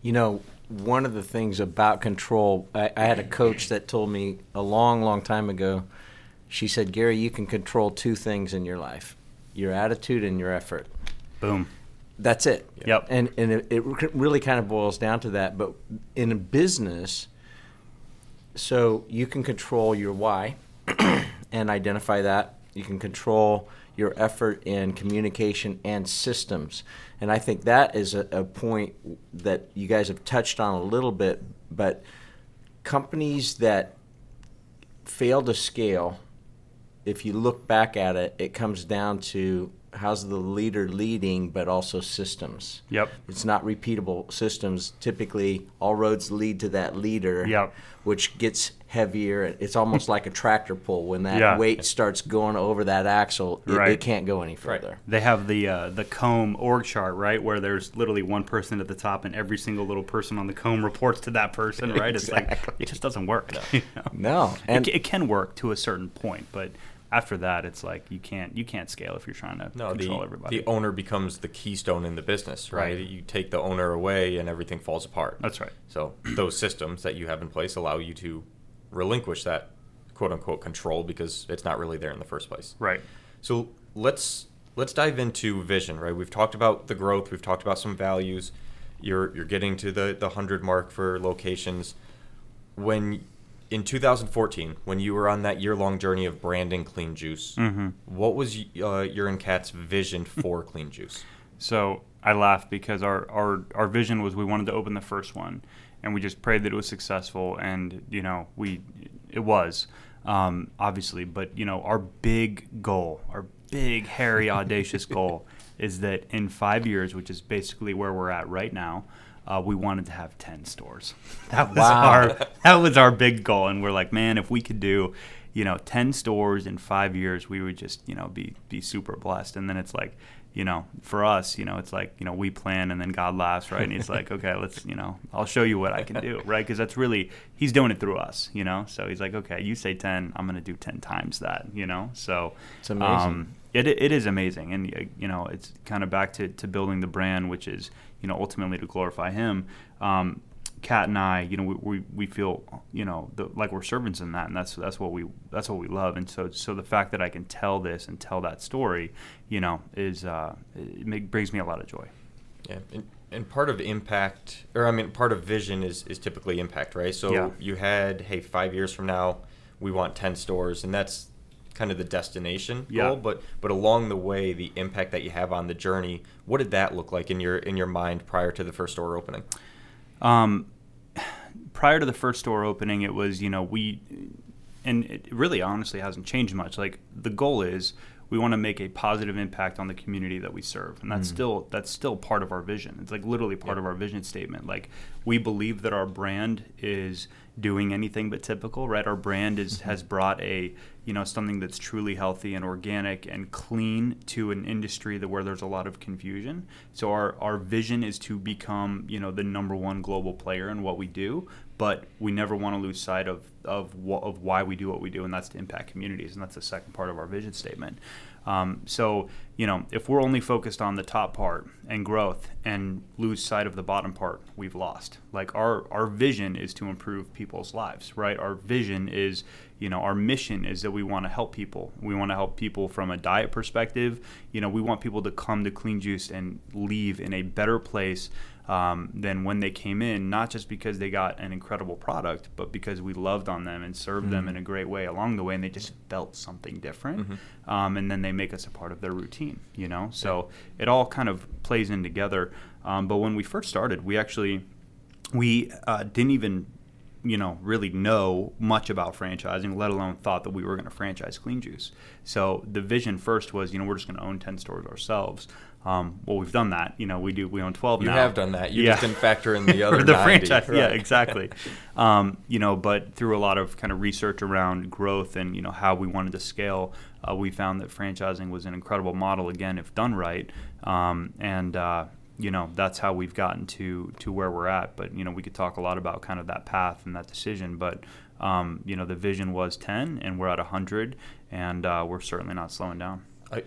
You know, one of the things about control, I, I had a coach that told me a long, long time ago. She said, Gary, you can control two things in your life your attitude and your effort. Boom. That's it. Yep. And and it, it really kind of boils down to that. But in a business, so you can control your why and identify that. You can control your effort in communication and systems. And I think that is a, a point that you guys have touched on a little bit. But companies that fail to scale if you look back at it, it comes down to how's the leader leading, but also systems. Yep. It's not repeatable systems. Typically, all roads lead to that leader. Yep. Which gets heavier. It's almost like a tractor pull. When that yeah. weight starts going over that axle, it, right. it can't go any further. Right. They have the uh, the comb org chart, right, where there's literally one person at the top, and every single little person on the comb reports to that person, right? exactly. It's like it just doesn't work. No, you know? no. and it, it can work to a certain point, but after that, it's like you can't you can't scale if you're trying to no, control the, everybody. The owner becomes the keystone in the business, right? right? You take the owner away, and everything falls apart. That's right. So those systems that you have in place allow you to relinquish that quote unquote control because it's not really there in the first place. Right. So let's let's dive into vision, right? We've talked about the growth, we've talked about some values. You're you're getting to the the hundred mark for locations. When in 2014, when you were on that year-long journey of branding Clean Juice, mm-hmm. what was uh, your and Kat's vision for Clean Juice? So I laughed because our, our our vision was we wanted to open the first one, and we just prayed that it was successful, and you know we it was um, obviously, but you know our big goal, our big hairy audacious goal, is that in five years, which is basically where we're at right now uh, we wanted to have 10 stores. That was wow. our that was our big goal and we're like, man, if we could do, you know, 10 stores in 5 years, we would just, you know, be be super blessed. And then it's like, you know, for us, you know, it's like, you know, we plan and then God laughs, right? And he's like, okay, let's, you know, I'll show you what I can do, right? Because that's really, he's doing it through us, you know? So he's like, okay, you say 10, I'm going to do 10 times that, you know? So it's amazing. Um, it, it is amazing. And, you know, it's kind of back to, to building the brand, which is, you know, ultimately to glorify Him. Um, Kat and I, you know, we, we, we feel, you know, the, like we're servants in that, and that's that's what we that's what we love. And so so the fact that I can tell this and tell that story, you know, is uh, it make, brings me a lot of joy. Yeah, and, and part of impact, or I mean, part of vision is is typically impact, right? So yeah. you had, hey, five years from now, we want ten stores, and that's kind of the destination yeah. goal, but but along the way, the impact that you have on the journey. What did that look like in your in your mind prior to the first store opening? Um, prior to the first store opening, it was you know we, and it really honestly hasn't changed much. Like the goal is we want to make a positive impact on the community that we serve and that's mm. still that's still part of our vision it's like literally part yeah. of our vision statement like we believe that our brand is doing anything but typical, right? Our brand is mm-hmm. has brought a you know something that's truly healthy and organic and clean to an industry that where there's a lot of confusion. So our our vision is to become you know the number one global player in what we do, but we never want to lose sight of of of why we do what we do, and that's to impact communities, and that's the second part of our vision statement. Um, so, you know, if we're only focused on the top part and growth and lose sight of the bottom part, we've lost. Like our our vision is to improve people's lives, right? Our vision is, you know, our mission is that we want to help people. We want to help people from a diet perspective. You know, we want people to come to Clean Juice and leave in a better place um, than when they came in, not just because they got an incredible product, but because we loved on them and served mm-hmm. them in a great way along the way, and they just felt something different. Mm-hmm. Um, and then they make us a part of their routine, you know? So it all kind of plays in together. Um, but when we first started, we actually we uh, didn't even you know really know much about franchising let alone thought that we were going to franchise clean juice so the vision first was you know we're just going to own 10 stores ourselves um, well, we've done that. You know, we do. We own twelve you now. You have done that. You yeah. just didn't factor in the other the 90, franchise. Right. Yeah, exactly. um, you know, but through a lot of kind of research around growth and you know how we wanted to scale, uh, we found that franchising was an incredible model. Again, if done right, um, and uh, you know that's how we've gotten to to where we're at. But you know, we could talk a lot about kind of that path and that decision. But um, you know, the vision was ten, and we're at hundred, and uh, we're certainly not slowing down. I,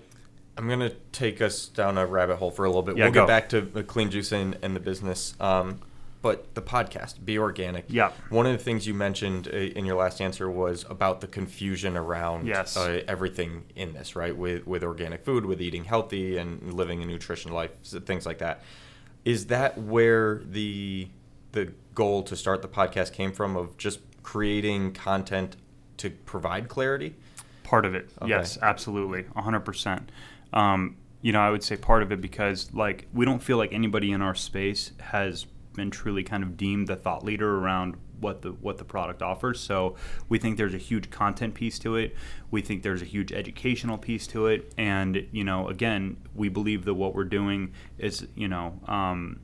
I'm gonna take us down a rabbit hole for a little bit. Yeah, we'll go. get back to the clean juice and, and the business. Um, but the podcast, Be Organic. Yeah. One of the things you mentioned uh, in your last answer was about the confusion around yes. uh, everything in this, right? With with organic food, with eating healthy and living a nutrition life, things like that. Is that where the the goal to start the podcast came from? Of just creating content to provide clarity? Part of it, okay. yes, absolutely, 100 percent. Um, you know, I would say part of it because like we don't feel like anybody in our space has been truly kind of deemed the thought leader around what the what the product offers. So we think there's a huge content piece to it. We think there's a huge educational piece to it, and you know, again, we believe that what we're doing is you know um,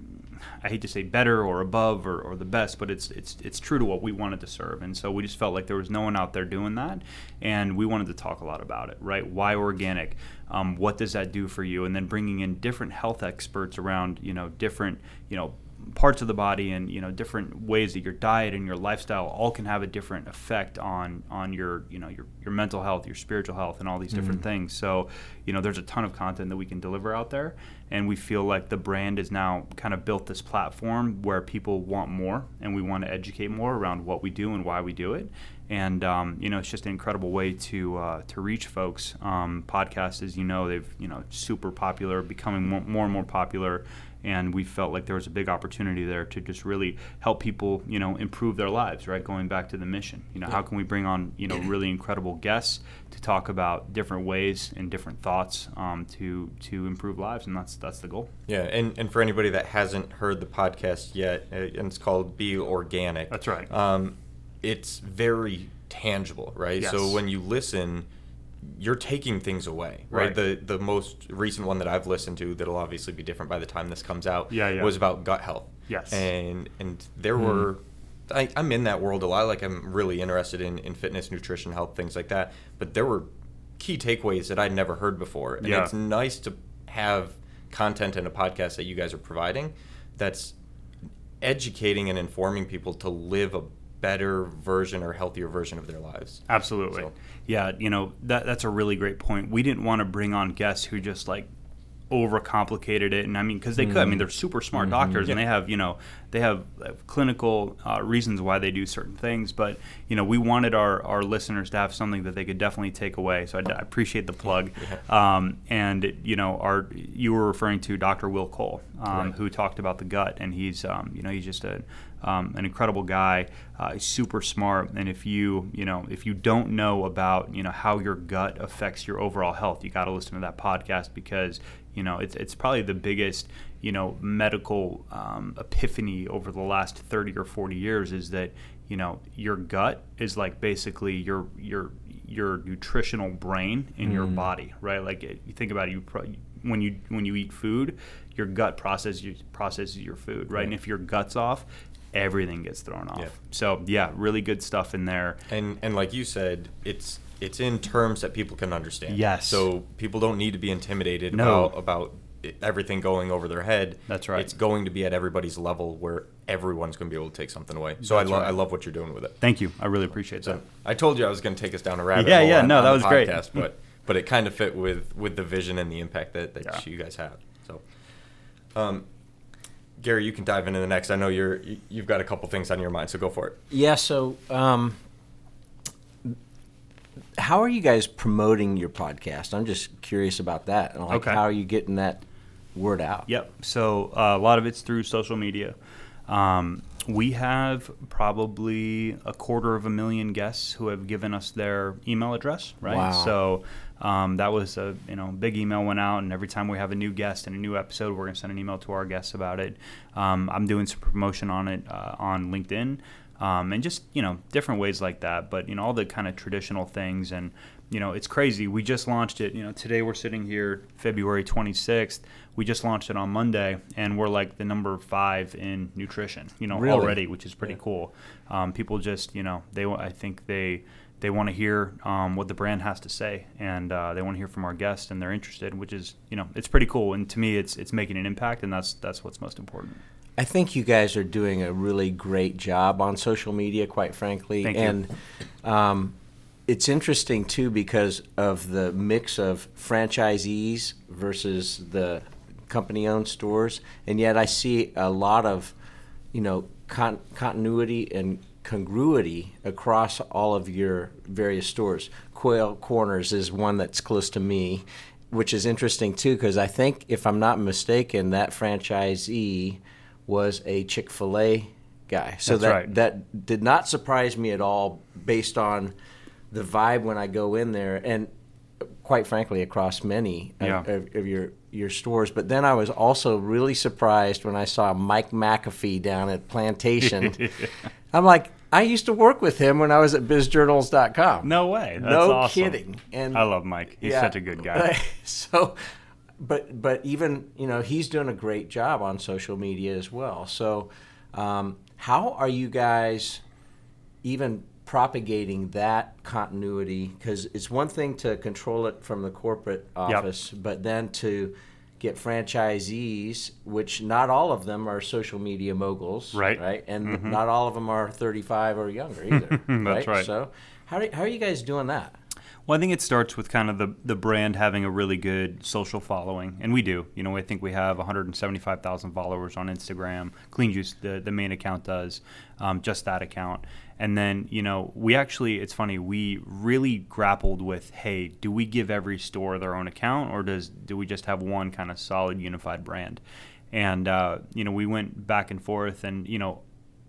I hate to say better or above or, or the best, but it's it's it's true to what we wanted to serve. And so we just felt like there was no one out there doing that, and we wanted to talk a lot about it. Right? Why organic? Um, what does that do for you? And then bringing in different health experts around you know different you know parts of the body and you know different ways that your diet and your lifestyle all can have a different effect on on your you know your, your mental health your spiritual health and all these different mm things. So you know there's a ton of content that we can deliver out there and we feel like the brand is now kind of built this platform where people want more and we want to educate more around what we do and why we do it. And um, you know it's just an incredible way to uh, to reach folks. Um, podcasts as you know they've you know super popular becoming more and more popular and we felt like there was a big opportunity there to just really help people, you know, improve their lives. Right, going back to the mission. You know, yeah. how can we bring on you know really incredible guests to talk about different ways and different thoughts um, to to improve lives, and that's that's the goal. Yeah, and and for anybody that hasn't heard the podcast yet, uh, and it's called Be Organic. That's right. Um, it's very tangible, right? Yes. So when you listen you're taking things away, right? right? The the most recent one that I've listened to that'll obviously be different by the time this comes out yeah, yeah. was about gut health. Yes. And and there mm. were I, am in that world a lot. Like I'm really interested in, in fitness, nutrition, health, things like that. But there were key takeaways that I'd never heard before. And yeah. it's nice to have content in a podcast that you guys are providing that's educating and informing people to live a better version or healthier version of their lives. Absolutely. So. Yeah, you know, that that's a really great point. We didn't want to bring on guests who just like overcomplicated it and i mean because they could i mean mm-hmm. they're super smart mm-hmm. doctors yeah. and they have you know they have, have clinical uh, reasons why they do certain things but you know we wanted our, our listeners to have something that they could definitely take away so i, I appreciate the plug yeah. um, and you know our you were referring to dr will cole um, right. who talked about the gut and he's um, you know he's just a um, an incredible guy, uh, super smart. And if you, you know, if you don't know about, you know, how your gut affects your overall health, you got to listen to that podcast because you know, it's, it's probably the biggest, you know, medical um, epiphany over the last 30 or 40 years is that, you know, your gut is like basically your, your, your nutritional brain in mm. your body, right? Like you think about it, you when you when you eat food, your gut processes processes your food, right? right? And if your gut's off, everything gets thrown off. Yeah. So yeah, really good stuff in there. And and like you said, it's it's in terms that people can understand. Yes. So people don't need to be intimidated no. about about everything going over their head. That's right. It's going to be at everybody's level where everyone's going to be able to take something away. So I, lo- right. I love what you're doing with it. Thank you. I really appreciate so, that. I told you I was going to take us down a rabbit yeah, hole. Yeah, yeah. No, that was podcast, great. but but it kind of fit with with the vision and the impact that, that yeah. you guys have. So, um, Gary, you can dive into the next. I know you're you've got a couple things on your mind, so go for it. Yeah. So, um, how are you guys promoting your podcast? I'm just curious about that. Like, okay. How are you getting that word out? Yep. So uh, a lot of it's through social media. Um, we have probably a quarter of a million guests who have given us their email address, right? Wow. So um, that was a you know big email went out, and every time we have a new guest and a new episode, we're gonna send an email to our guests about it. Um, I'm doing some promotion on it uh, on LinkedIn. Um, and just you know different ways like that, but you know all the kind of traditional things, and you know it's crazy. We just launched it. You know today we're sitting here February 26th we just launched it on Monday, and we're like the number five in nutrition. You know, really? already, which is pretty yeah. cool. Um, people just, you know, they I think they they want to hear um, what the brand has to say, and uh, they want to hear from our guests, and they're interested, which is, you know, it's pretty cool. And to me, it's it's making an impact, and that's that's what's most important. I think you guys are doing a really great job on social media, quite frankly, Thank and. Um, it's interesting too because of the mix of franchisees versus the company owned stores, and yet I see a lot of, you know, con- continuity and congruity across all of your various stores. Quail Corners is one that's close to me, which is interesting too, because I think, if I'm not mistaken, that franchisee was a Chick fil A guy. So that's that, right. that did not surprise me at all based on the vibe when I go in there. And quite frankly, across many yeah. of, of, your your stores. But then I was also really surprised when I saw Mike McAfee down at Plantation. I'm like, I used to work with him when I was at bizjournals.com. No way. That's no awesome. kidding. And I love Mike. He's yeah, such a good guy. so, but but even you know he's doing a great job on social media as well. So, um, how are you guys even propagating that continuity because it's one thing to control it from the corporate office, yep. but then to get franchisees, which not all of them are social media moguls, right? Right, and mm-hmm. not all of them are 35 or younger either. That's right? right. So, how do, how are you guys doing that? Well, I think it starts with kind of the, the brand having a really good social following, and we do. You know, I think we have 175,000 followers on Instagram. Clean Juice, the, the main account, does um, just that account. And then, you know, we actually, it's funny, we really grappled with, hey, do we give every store their own account, or does do we just have one kind of solid unified brand? And uh, you know, we went back and forth, and you know,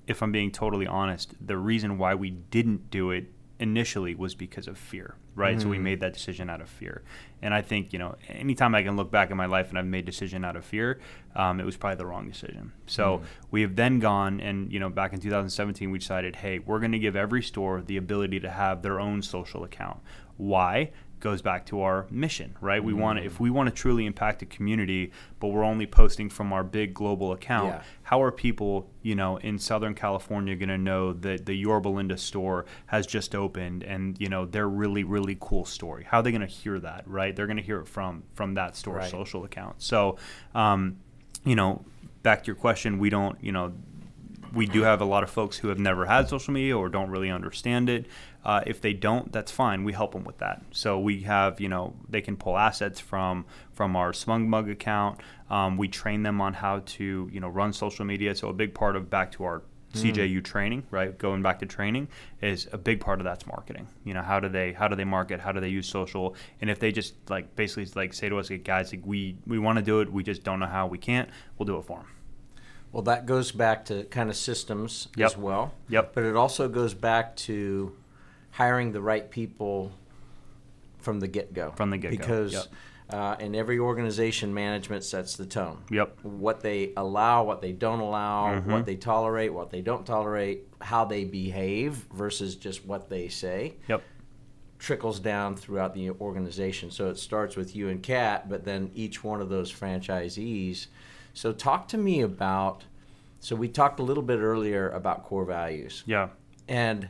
if I'm being totally honest, the reason why we didn't do it initially was because of fear, right? Mm. So we mm. made that decision out of fear. And I think, you know, anytime I can look back in my life and I've made decision out of fear, um, it was probably the wrong decision. So mm. we have then gone and, you know, back in 2017, we decided, hey, we're going to give every store the ability to have their own social account. Why? Goes back to our mission, right? We want to, if we want to truly impact a community, but we're only posting from our big global account, yeah. how are people, you know, in Southern California going to know that the Yorba Linda store has just opened and, you know, their really, really cool story? How are they going to hear that, right? They're going to hear it from from that store right. social account. So, um, you know, back to your question, we don't, you know, we do have a lot of folks who have never had social media or don't really understand it. Uh, if they don't, that's fine. We help them with that. So we have, you know, they can pull assets from from our SmugMug account. Um, we train them on how to, you know, run social media. So a big part of back to our CJU mm. training, right? Going back to training is a big part of that's marketing. You know, how do they how do they market? How do they use social? And if they just like basically like say to us, like, guys, like we we want to do it, we just don't know how, we can't. We'll do it for them. Well, that goes back to kind of systems yep. as well. Yep. But it also goes back to hiring the right people from the get go. From the get go. Because yep. uh, in every organization, management sets the tone. Yep. What they allow, what they don't allow, mm-hmm. what they tolerate, what they don't tolerate, how they behave versus just what they say. Yep. Trickles down throughout the organization. So it starts with you and Kat, but then each one of those franchisees. So talk to me about So we talked a little bit earlier about core values. Yeah. And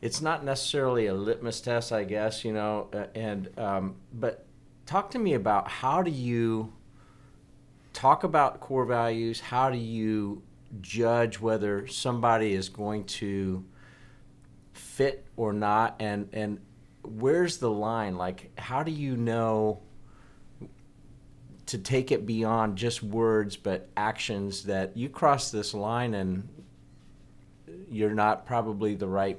it's not necessarily a litmus test, I guess, you know, uh, and um, but talk to me about how do you talk about core values? How do you judge whether somebody is going to fit or not and and where's the line like how do you know to take it beyond just words but actions that you cross this line and you're not probably the right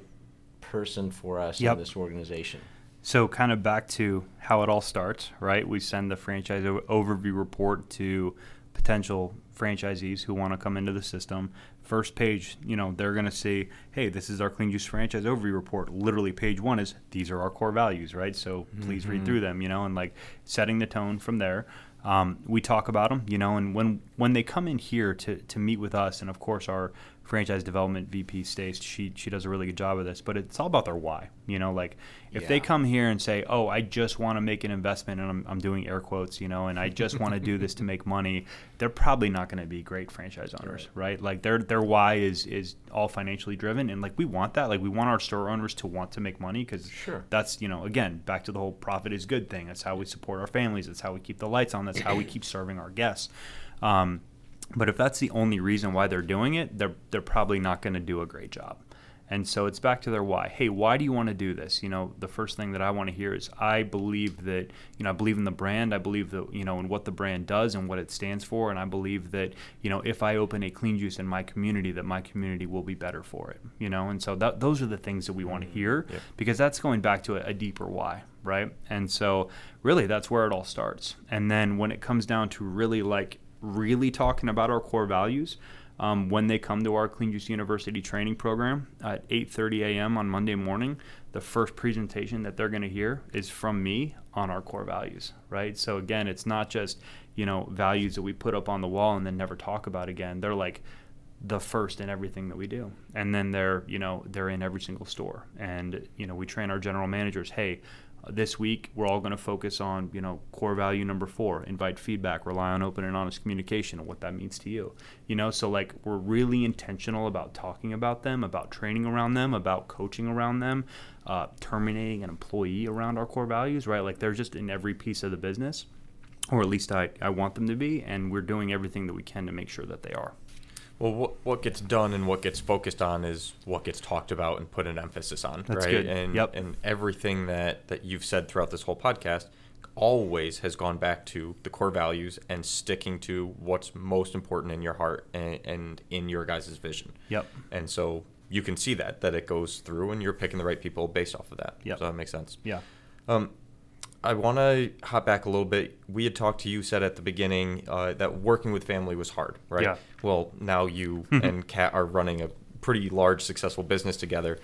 person for us yep. in this organization. So, kind of back to how it all starts, right? We send the franchise overview report to potential franchisees who want to come into the system. First page, you know, they're going to see, hey, this is our Clean Juice franchise overview report. Literally, page one is these are our core values, right? So, please mm-hmm. read through them, you know, and like setting the tone from there. Um, we talk about them, you know, and when when they come in here to, to meet with us, and of course our franchise development VP Stace, she she does a really good job of this, but it's all about their why. You know, like if yeah. they come here and say, "Oh, I just want to make an investment," and I'm, I'm doing air quotes, you know, and I just want to do this to make money, they're probably not going to be great franchise owners, right. right? Like their their why is is all financially driven, and like we want that. Like we want our store owners to want to make money because sure. that's you know again back to the whole profit is good thing. That's how we support our families. That's how we keep the lights on. That's how we keep serving our guests. Um, but if that's the only reason why they're doing it, they're they're probably not going to do a great job. And so it's back to their why. Hey, why do you want to do this? You know, the first thing that I want to hear is I believe that, you know, I believe in the brand. I believe that, you know, in what the brand does and what it stands for. And I believe that, you know, if I open a clean juice in my community, that my community will be better for it, you know? And so that, those are the things that we want to mm-hmm. hear because that's going back to a, a deeper why, right? And so really that's where it all starts. And then when it comes down to really like really talking about our core values um, when they come to our Clean Juice University training program at 8:30 a.m. on Monday morning. The first presentation that they're going to hear is from me on our core values, right? So again, it's not just you know values that we put up on the wall and then never talk about again. They're like the first in everything that we do, and then they're you know they're in every single store, and you know we train our general managers. Hey, this week we're all going to focus on you know core value number four invite feedback rely on open and honest communication and what that means to you. You know so like we're really intentional about talking about them about training around them about coaching around them uh, terminating an employee around our core values right? Like they're just in every piece of the business or at least I, I want them to be and we're doing everything that we can to make sure that they are well, what, what gets done and what gets focused on is what gets talked about and put an emphasis on, That's right? Good. And yep. and everything that that you've said throughout this whole podcast always has gone back to the core values and sticking to what's most important in your heart and, and in your guys' vision. Yep. And so you can see that that it goes through, and you're picking the right people based off of that. Yep. So that makes sense. Yeah. Um, I want to hop back a little bit. We had talked to you, said at the beginning uh, that working with family was hard, right? Yeah. Well, now you and Kat are running a pretty large, successful business together.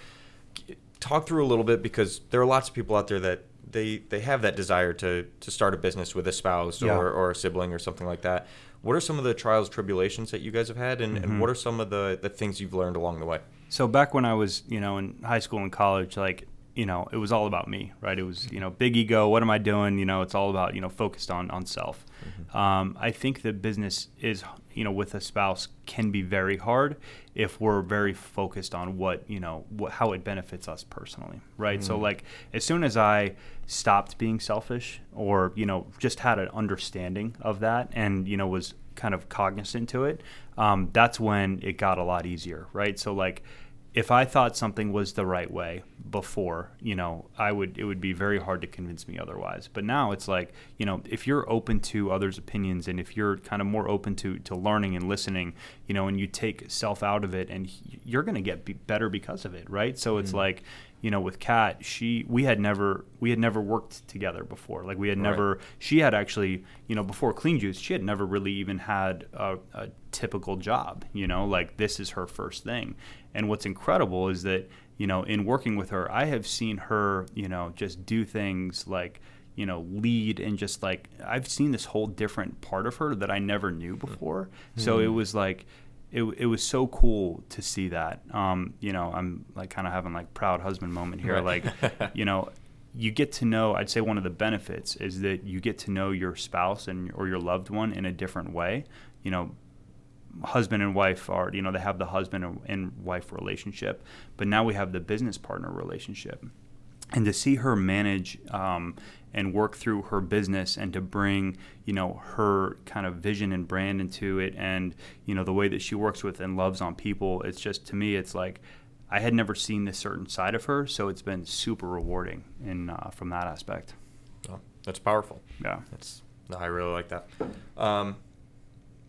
Talk through a little bit because there are lots of people out there that they they have that desire to to start a business with a spouse yeah. or, or a sibling or something like that. What are some of the trials, tribulations that you guys have had, and, mm-hmm. and what are some of the the things you've learned along the way? So back when I was, you know, in high school and college, like you know, it was all about me, right? It was, you know, big ego. What am I doing? You know, it's all about, you know, focused on on self. Mm-hmm. Um, I think that business is, you know, with a spouse can be very hard if we're very focused on what, you know, what, how it benefits us personally, right? Mm-hmm. So, like, as soon as I stopped being selfish, or you know, just had an understanding of that, and you know, was kind of cognizant to it, um, that's when it got a lot easier, right? So, like if I thought something was the right way before, you know, I would it would be very hard to convince me otherwise. But now it's like, you know, if you're open to others' opinions and if you're kind of more open to to learning and listening, you know, and you take self out of it and you're going to get be better because of it, right? So it's mm. like, you know, with Kat, she we had never we had never worked together before. Like we had right. never. She had actually, you know, before Clean Juice, she had never really even had a, a typical job. You know, like this is her first thing. And what's incredible is that you know, in working with her, I have seen her, you know, just do things like you know, lead and just like I've seen this whole different part of her that I never knew before. Mm-hmm. So it was like it, it was so cool to see that. Um, you know, I'm like kind of having like proud husband moment here. Right. Like, you know, you get to know. I'd say one of the benefits is that you get to know your spouse and or your loved one in a different way. You know, husband and wife are, you know, they have the husband and wife relationship, but now we have the business partner relationship. And to see her manage um, and work through her business and to bring, you know, her kind of vision and brand into it and, you know, the way that she works with and loves on people, it's just, to me, it's like, I had never seen this certain side of her, so it's been super rewarding in uh, from that aspect. Oh, that's powerful. Yeah, that's no, I really like that. Um,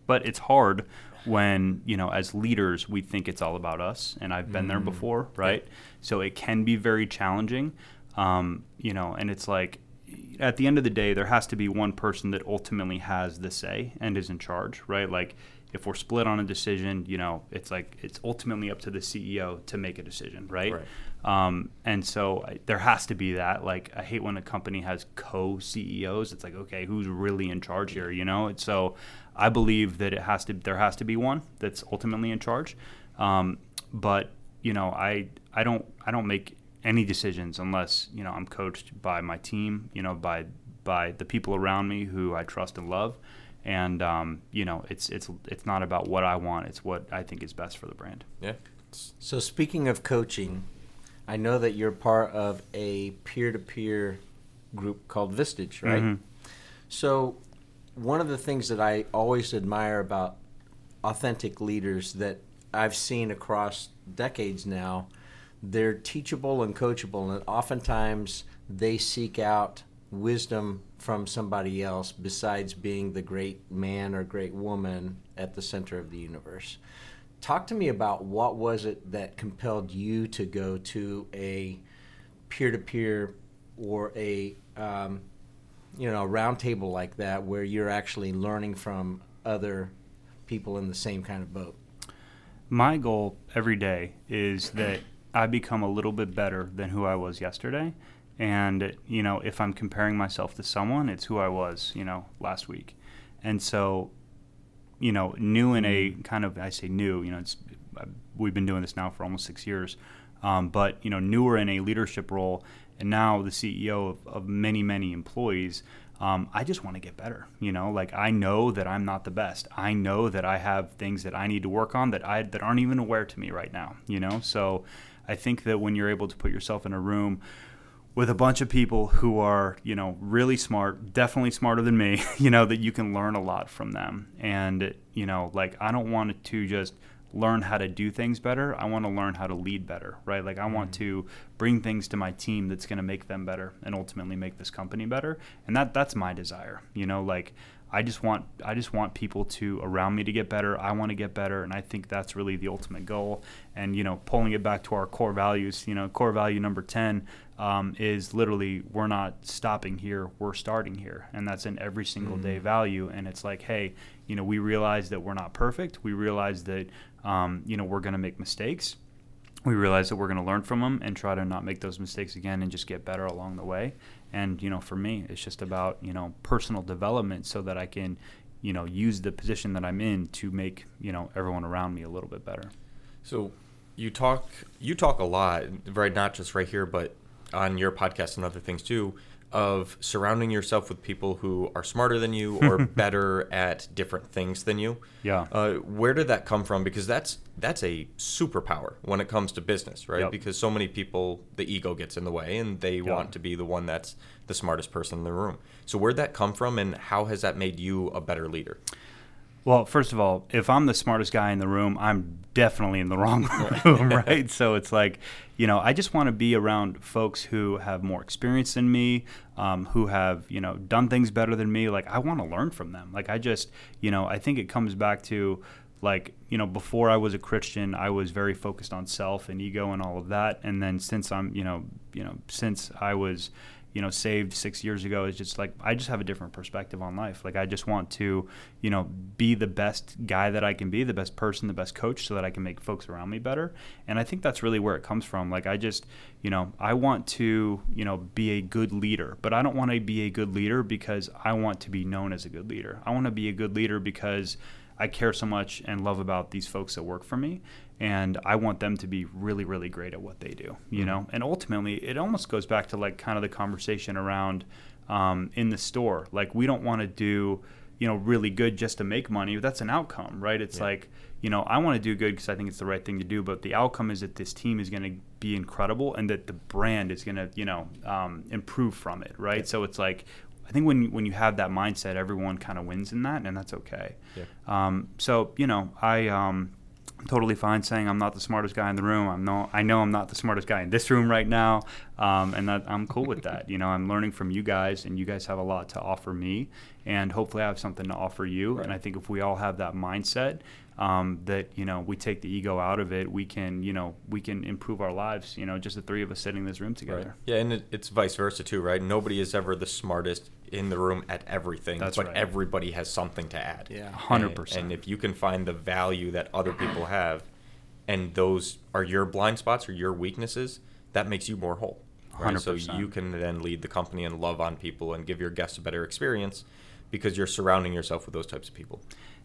but it's hard when you know as leaders we think it's all about us and i've been mm. there before right yeah. so it can be very challenging um, you know and it's like at the end of the day there has to be one person that ultimately has the say and is in charge right like if we're split on a decision, you know, it's like it's ultimately up to the CEO to make a decision, right? right. Um, and so I, there has to be that. Like, I hate when a company has co CEOs. It's like, okay, who's really in charge here, you know? And so I believe that it has to, there has to be one that's ultimately in charge. Um, but you know, I, I don't, I don't make any decisions unless you know I'm coached by my team, you know, by by the people around me who I trust and love and um, you know it's it's it's not about what I want; it's what I think is best for the brand. Yeah. So speaking of coaching, I know that you're part of a peer-to-peer group called Vistage, right? Mm-hmm. So one of the things that I always admire about authentic leaders that I've seen across decades now, they're teachable and coachable, and oftentimes they seek out wisdom from somebody else besides being the great man or great woman at the center of the universe. Talk to me about what was it that compelled you to go to a peer-to-peer or a um, you know a roundtable like that where you're actually learning from other people in the same kind of boat. My goal every day is that I become a little bit better than who I was yesterday and, you know, if I'm comparing myself to someone, it's who I was, you know, last week. And so, you know, new in a mm. kind of, I say new, you know, it's, we've been doing this now for almost six years. Um, but, you know, newer in a leadership role and now the CEO of, of many, many employees. Um, I just want to get better. You know, like I know that I'm not the best. I know that I have things that I need to work on that I that aren't even aware to me right now. You know, so I think that when you're able to put yourself in a room with a bunch of people who are, you know, really smart, definitely smarter than me, you know, that you can learn a lot from them. And, you know, like I don't want to just learn how to do things better. I want to learn how to lead better, right? Like I want mm-hmm. to bring things to my team that's going to make them better and ultimately make this company better. And that that's my desire. You know, like I just want I just want people to around me to get better. I want to get better, and I think that's really the ultimate goal. And you know, pulling it back to our core values, you know, core value number ten um, is literally we're not stopping here, we're starting here, and that's an every single mm-hmm. day value. And it's like, hey, you know, we realize that we're not perfect. We realize that um, you know we're going to make mistakes. We realize that we're going to learn from them and try to not make those mistakes again and just get better along the way. And you know, for me, it's just about you know personal development so that I can you know use the position that I'm in to make you know everyone around me a little bit better. So you talk you talk a lot, right? Not just right here, but on your podcast and other things too of surrounding yourself with people who are smarter than you or better at different things than you. Yeah. Uh, where did that come from? Because that's that's a superpower when it comes to business, right? Yep. Because so many people, the ego gets in the way, and they want to be the one that's the smartest person in the room. So where'd that come from, and how has that made you a better leader? Well, first of all, if I'm the smartest guy in the room, I'm definitely in the wrong room, right? so it's like, you know, I just want to be around folks who have more experience than me, um, who have, you know, done things better than me. Like, I want to learn from them. Like, I just, you know, I think it comes back to, like, you know, before I was a Christian, I was very focused on self and ego and all of that. And then since I'm, you know, you know, since I was, you know saved six years ago is just like I just have a different perspective on life. Like I just want to you know be the best guy that I can be, the best person, the best coach, so that I can make folks around me better. And I think that's really where it comes from. Like I just you know I want to you know be a good leader, but I don't want to be a good leader because I want to be known as a good leader. I want to be a good leader because I care so much and love about these folks that work for me and I want them to be really, really great at what they do. You mm-hmm. know, and ultimately, it almost goes back to like kind of the conversation around um, in the store. Like we don't want to do, you know, really good just to make money. That's an outcome, right? It's yeah. like, you know, I want to do good because I think it's the right thing to do. But the outcome is that this team is going to be incredible and that the brand is going to, you know, um, improve from it, right? Yeah. So it's like, I think when when you have that mindset, everyone kind of wins in that, and that's okay. Yeah. Um, so you know, I um, I'm totally fine saying I'm not the smartest guy in the room. I'm no, I know I'm not the smartest guy in this room right now, um, and that, I'm cool with that. You know, I'm learning from you guys, and you guys have a lot to offer me, and hopefully I have something to offer you. Right. And I think if we all have that mindset, um, that you know we take the ego out of it, we can you know we can improve our lives. You know, just the three of us sitting in this room together. Right. Yeah, and it, it's vice versa too, right? Nobody is ever the smartest in the room at everything, That's but right. everybody has something to add. Yeah, hundred percent. And if you can find the value that other people have, and those are your blind spots or your weaknesses, that makes you more whole. Right? 100%. So you can then lead the company and love on people and give your guests a better experience because you're surrounding yourself with those types of people.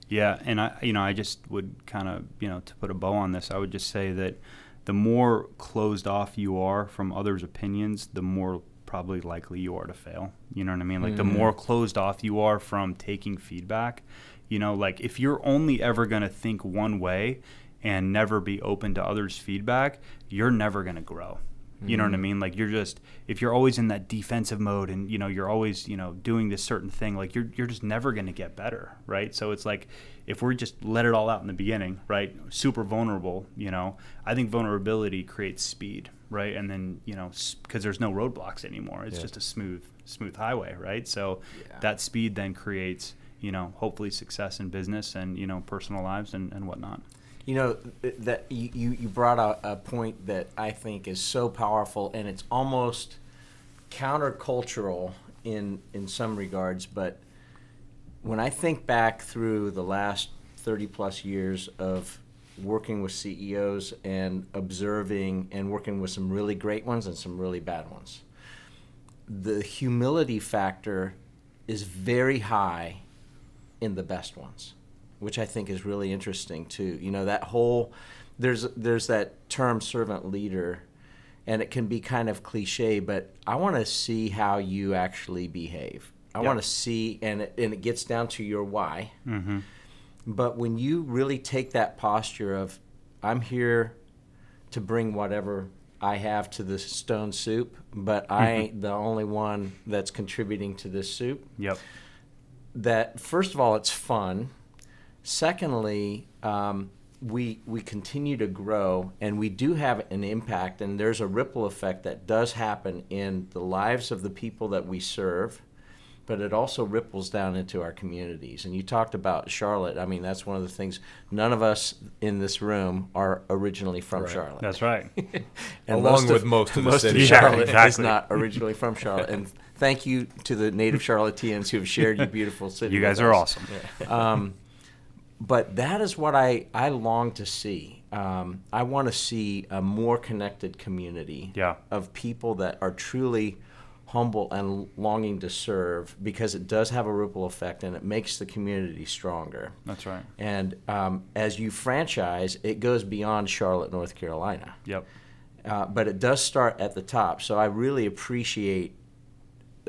Yeah, and I, you know, I just would kind of, you know, to put a bow on this, I would just say that the more closed off you are from others' opinions, the more probably likely you are to fail. You know what I mean? Like mm-hmm. the more closed off you are from taking feedback, you know, like if you're only ever going to think one way and never be open to others' feedback, you're never going to grow. You know what I mm-hmm. mean? Like you're just if you're always in that defensive mode and you know you're always, you know, doing this certain thing, like you're you're just never going to get better, right? So it's like if we're just let it all out in the beginning, right? Super vulnerable, you know. I think vulnerability creates speed, right? And then, you know, because there's no roadblocks anymore. It's yeah. just a smooth smooth highway, right? So yeah. that speed then creates, you know, hopefully success in business and, you know, personal lives and, and whatnot. You know that you, you brought out a point that I think is so powerful, and it's almost countercultural in in some regards. But when I think back through the last thirty plus years of working with CEOs and observing and working with some really great ones and some really bad ones, the humility factor is very high in the best ones which I think is really interesting too. You know, that whole there's there's that term servant leader and it can be kind of cliche, but I want to see how you actually behave. I yep. want to see, and it, and it gets down to your why. Mm-hmm. But when you really take that posture of, I'm here to bring whatever I have to the stone soup, but I mm-hmm. ain't the only one that's contributing to this soup. Yep. That first of all, it's fun Secondly, um, we we continue to grow and we do have an impact and there's a ripple effect that does happen in the lives of the people that we serve but it also ripples down into our communities and you talked about charlotte i mean that's one of the things none of us in this room are originally from right. charlotte that's right and along most with of, most of the most city of charlotte exactly. is not originally from charlotte and thank you to the native charlotteans who have shared your beautiful city you guys are us. awesome yeah. um, but that is what I, I long to see. Um, I want to see a more connected community yeah. of people that are truly humble and longing to serve because it does have a ripple effect and it makes the community stronger. That's right. And um, as you franchise, it goes beyond Charlotte, North Carolina. Yep. Uh, but it does start at the top. So I really appreciate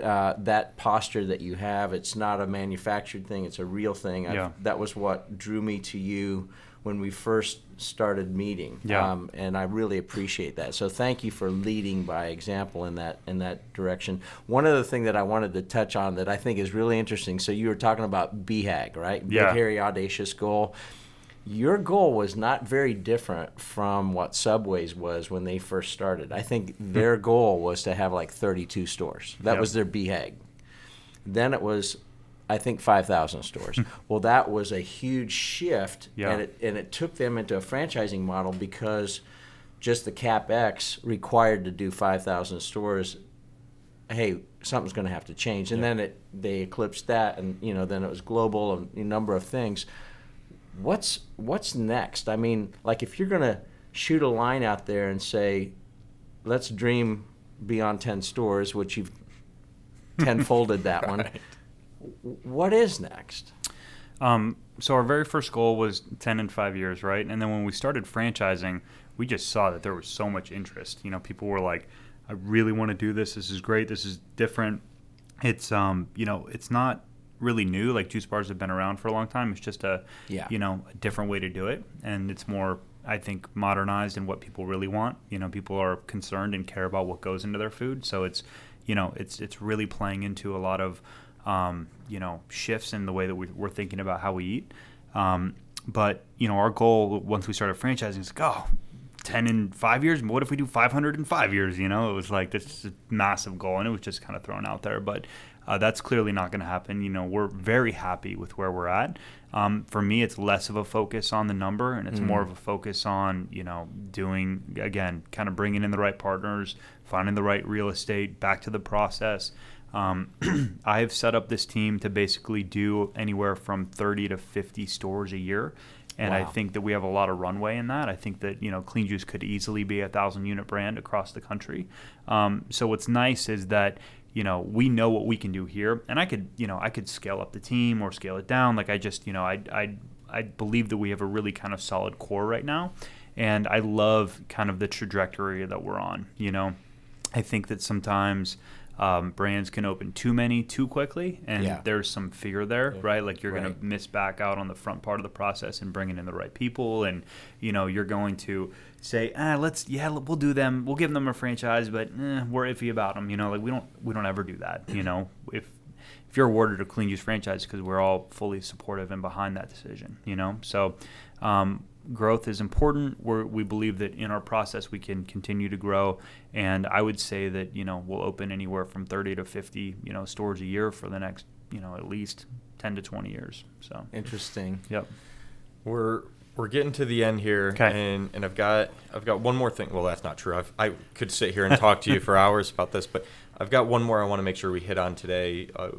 uh, that posture that you have. It's not a manufactured thing; it's a real thing. Yeah. that was what drew me to you when we first started meeting. Yeah. Um, and I really appreciate that. So thank you for leading by example in that in that direction. One other thing that I wanted to touch on that I think is really interesting. So you were talking about BHAG, right? Yeah. Big, hairy, audacious goal your goal was not very different from what Subway's was when they first started. I think hmm. their goal was to have like 32 stores. That yep. was their BHAG. Then it was, I think, 5,000 stores. well, that was a huge shift, yeah. and, it, and it took them into a franchising model because just the capex required to do 5,000 stores. Hey, something's going to have to change, and then it they eclipsed that, and you know then it was global and a number of things what's what's next? I mean, like if you're gonna shoot a line out there and say, let's dream beyond ten stores, which you've tenfolded that right. one. What is next? Um, so our very first goal was ten in five years, right? And then when we started franchising, we just saw that there was so much interest. You know, people were like, "I really want to do this. This is great. This is different." It's um, you know, it's not really new. Like juice bars have been around for a long time. It's just a yeah. you know a different way to do it, and it's more I think modernized in what people really want. You know, people are concerned and care about what goes into their food, so it's you know it's it's really playing into a lot of um, you know shifts in the way that we, are thinking about how we eat. Um, but you know, our goal once we started franchising is like, oh, 10 in five years. What if we do 500 in five years? You know, it was like this massive goal, and it was just kind of thrown out there. But uh, that's clearly not going to happen. You know, we're very happy with where we're at. Um, for me, it's less of a focus on the number, and it's mm. more of a focus on you know doing again, kind of bringing in the right partners, finding the right real estate, back to the process. Um, I've set up this team to basically do anywhere from 30 to 50 stores a year. And wow. I think that we have a lot of runway in that. I think that you know Clean Juice could easily be a thousand unit brand across the country. Um, so what's nice is that you know we know what we can do here, and I could you know I could scale up the team or scale it down. Like I just you know I I I believe that we have a really kind of solid core right now, and I love kind of the trajectory that we're on. You know, I think that sometimes um, brands can open too many too quickly, and yeah. there's some fear there, yeah. right? Like you're right. going to miss back out on the front part of the process and bringing in the right people, and you know you're going to say, ah, let's yeah, we'll do them, we'll give them a franchise, but eh, we're iffy about them, you know, like we don't we don't ever do that, you know, if if you're awarded a clean juice franchise because we're all fully supportive and behind that decision, you know, so. Um, growth is important. We're, we believe that in our process we can continue to grow, and I would say that you know we'll open anywhere from 30 to 50 you know stores a year for the next you know at least 10 to 20 years. So interesting. Yep. We're we're getting to the end here, okay. and and I've got I've got one more thing. Well, that's not true. I've, I could sit here and talk to you for hours about this, but I've got one more I want to make sure we hit on today. Uh,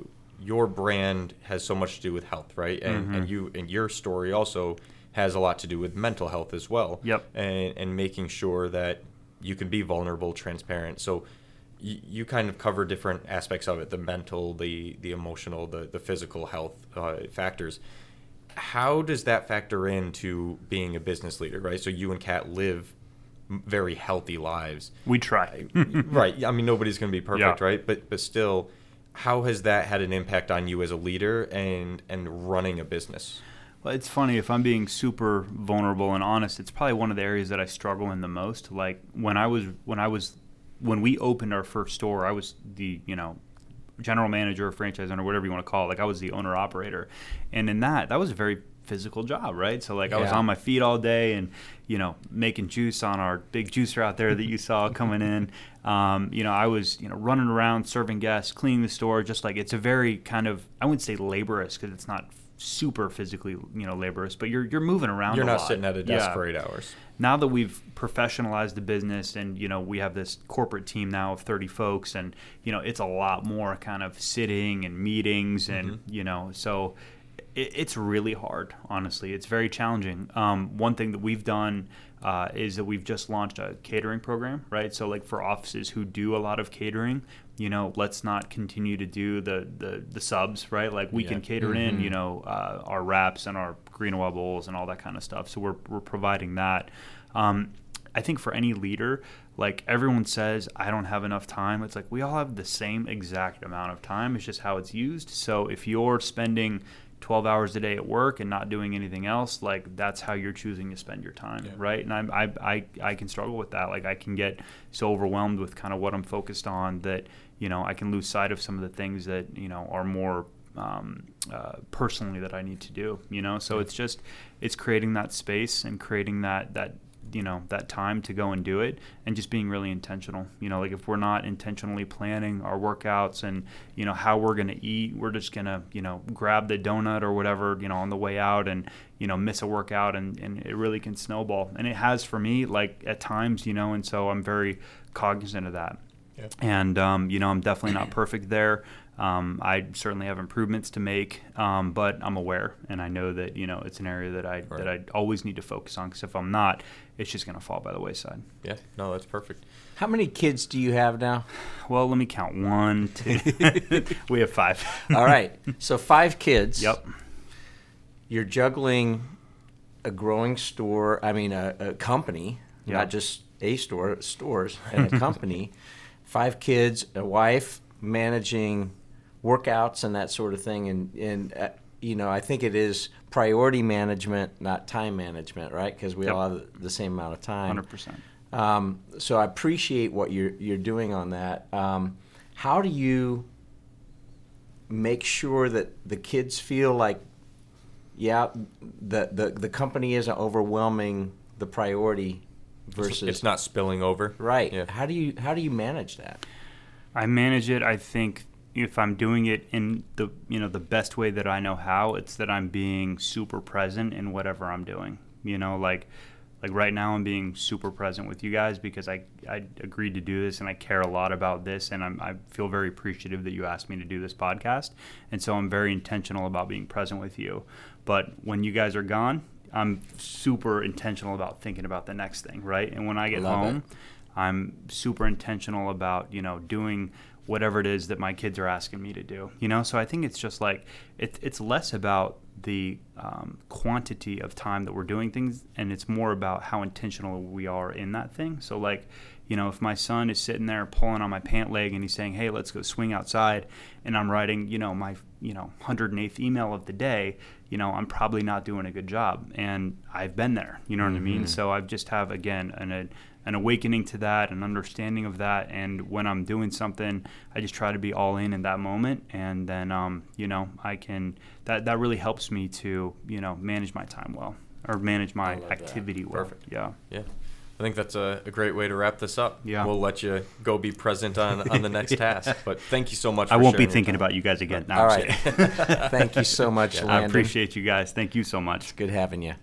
your brand has so much to do with health, right? And mm-hmm. and you and your story also has a lot to do with mental health as well. Yep. And, and making sure that you can be vulnerable, transparent. So you, you kind of cover different aspects of it the mental, the, the emotional, the, the physical health uh, factors. How does that factor into being a business leader, right? So you and Kat live very healthy lives. We try. right. I mean, nobody's going to be perfect, yeah. right? But but still, how has that had an impact on you as a leader and and running a business? It's funny if I'm being super vulnerable and honest. It's probably one of the areas that I struggle in the most. Like when I was when I was when we opened our first store, I was the you know general manager, or franchise owner, whatever you want to call it. Like I was the owner operator, and in that, that was a very physical job, right? So like yeah. I was on my feet all day and you know making juice on our big juicer out there that you saw coming in. Um, you know I was you know running around serving guests, cleaning the store, just like it's a very kind of I wouldn't say laborious because it's not super physically you know laborious, but you're you're moving around. You're not lot. sitting at a desk yeah. for eight hours. Now that we've professionalized the business and you know we have this corporate team now of 30 folks and you know it's a lot more kind of sitting and meetings and mm-hmm. you know so it, it's really hard honestly it's very challenging um, one thing that we've done uh, is that we've just launched a catering program right so like for offices who do a lot of catering you know, let's not continue to do the the, the subs, right? Like we yeah. can cater mm-hmm. in, you know, uh, our wraps and our Greenoa bowls and all that kind of stuff. So we're we're providing that. Um, I think for any leader, like everyone says, I don't have enough time. It's like we all have the same exact amount of time. It's just how it's used. So if you're spending 12 hours a day at work and not doing anything else like that's how you're choosing to spend your time yeah. right and I, I, I, I can struggle with that like i can get so overwhelmed with kind of what i'm focused on that you know I can lose sight of some of the things that you know are more um, uh, personally that I need to do. You know, so it's just it's creating that space and creating that that you know that time to go and do it and just being really intentional you know like if we're not intentionally planning our workouts and you know how we're going to eat we're just going to you know grab the donut or whatever you know on the way out and you know miss a workout and, and it really can snowball and it has for me like at times you know and so i'm very cognizant of that Yep. And um, you know, I'm definitely not perfect there. Um, I certainly have improvements to make, um, but I'm aware, and I know that you know it's an area that I right. that I always need to focus on. Because if I'm not, it's just going to fall by the wayside. Yeah, no, that's perfect. How many kids do you have now? Well, let me count. One, two. we have five. All right, so five kids. Yep. You're juggling a growing store. I mean, a, a company, yep. not just a store, stores and a company five kids, a wife, managing workouts and that sort of thing. And and uh, you know, I think it is priority management, not time management, right? Because we yep. all have the same amount of time. Hundred percent. Um, so I appreciate what you're you're doing on that. Um, how do you make sure that the kids feel like, yeah, the the, the company isn't overwhelming the priority versus it's not spilling over. Right. Yeah. How do you how do you manage that? I manage it. I think if I'm doing it in the you know the best way that I know how, it's that I'm being super present in whatever I'm doing. You know, like like right now I'm being super present with you guys because I, I agreed to do this and I care a lot about this and I'm, I feel very appreciative that you asked me to do this podcast and so I'm very intentional about being present with you but when you guys are gone I'm super intentional about thinking about the next thing right and when I get Love home it. I'm super intentional about you know doing whatever it is that my kids are asking me to do you know so I think it's just like it, it's less about the um, quantity of time that we're doing things, and it's more about how intentional we are in that thing. So, like, you know, if my son is sitting there pulling on my pant leg and he's saying, "Hey, let's go swing outside," and I'm writing, you know, my you know 108th email of the day, you know, I'm probably not doing a good job, and I've been there. You know what mm-hmm. I mean? Mm-hmm. So I just have again an a, an awakening to that, an understanding of that. And when I'm doing something, I just try to be all in in that moment. And then, um, you know, I can, that, that really helps me to, you know, manage my time well or manage my activity that. well. Perfect. Yeah. Yeah. I think that's a, a, great way to wrap this up. Yeah. We'll let you go be present on, on the next yeah. task. But thank you so much. I won't be thinking about you guys again. No, All right. thank you so much, yeah, I appreciate you guys. Thank you so much. It's good having you.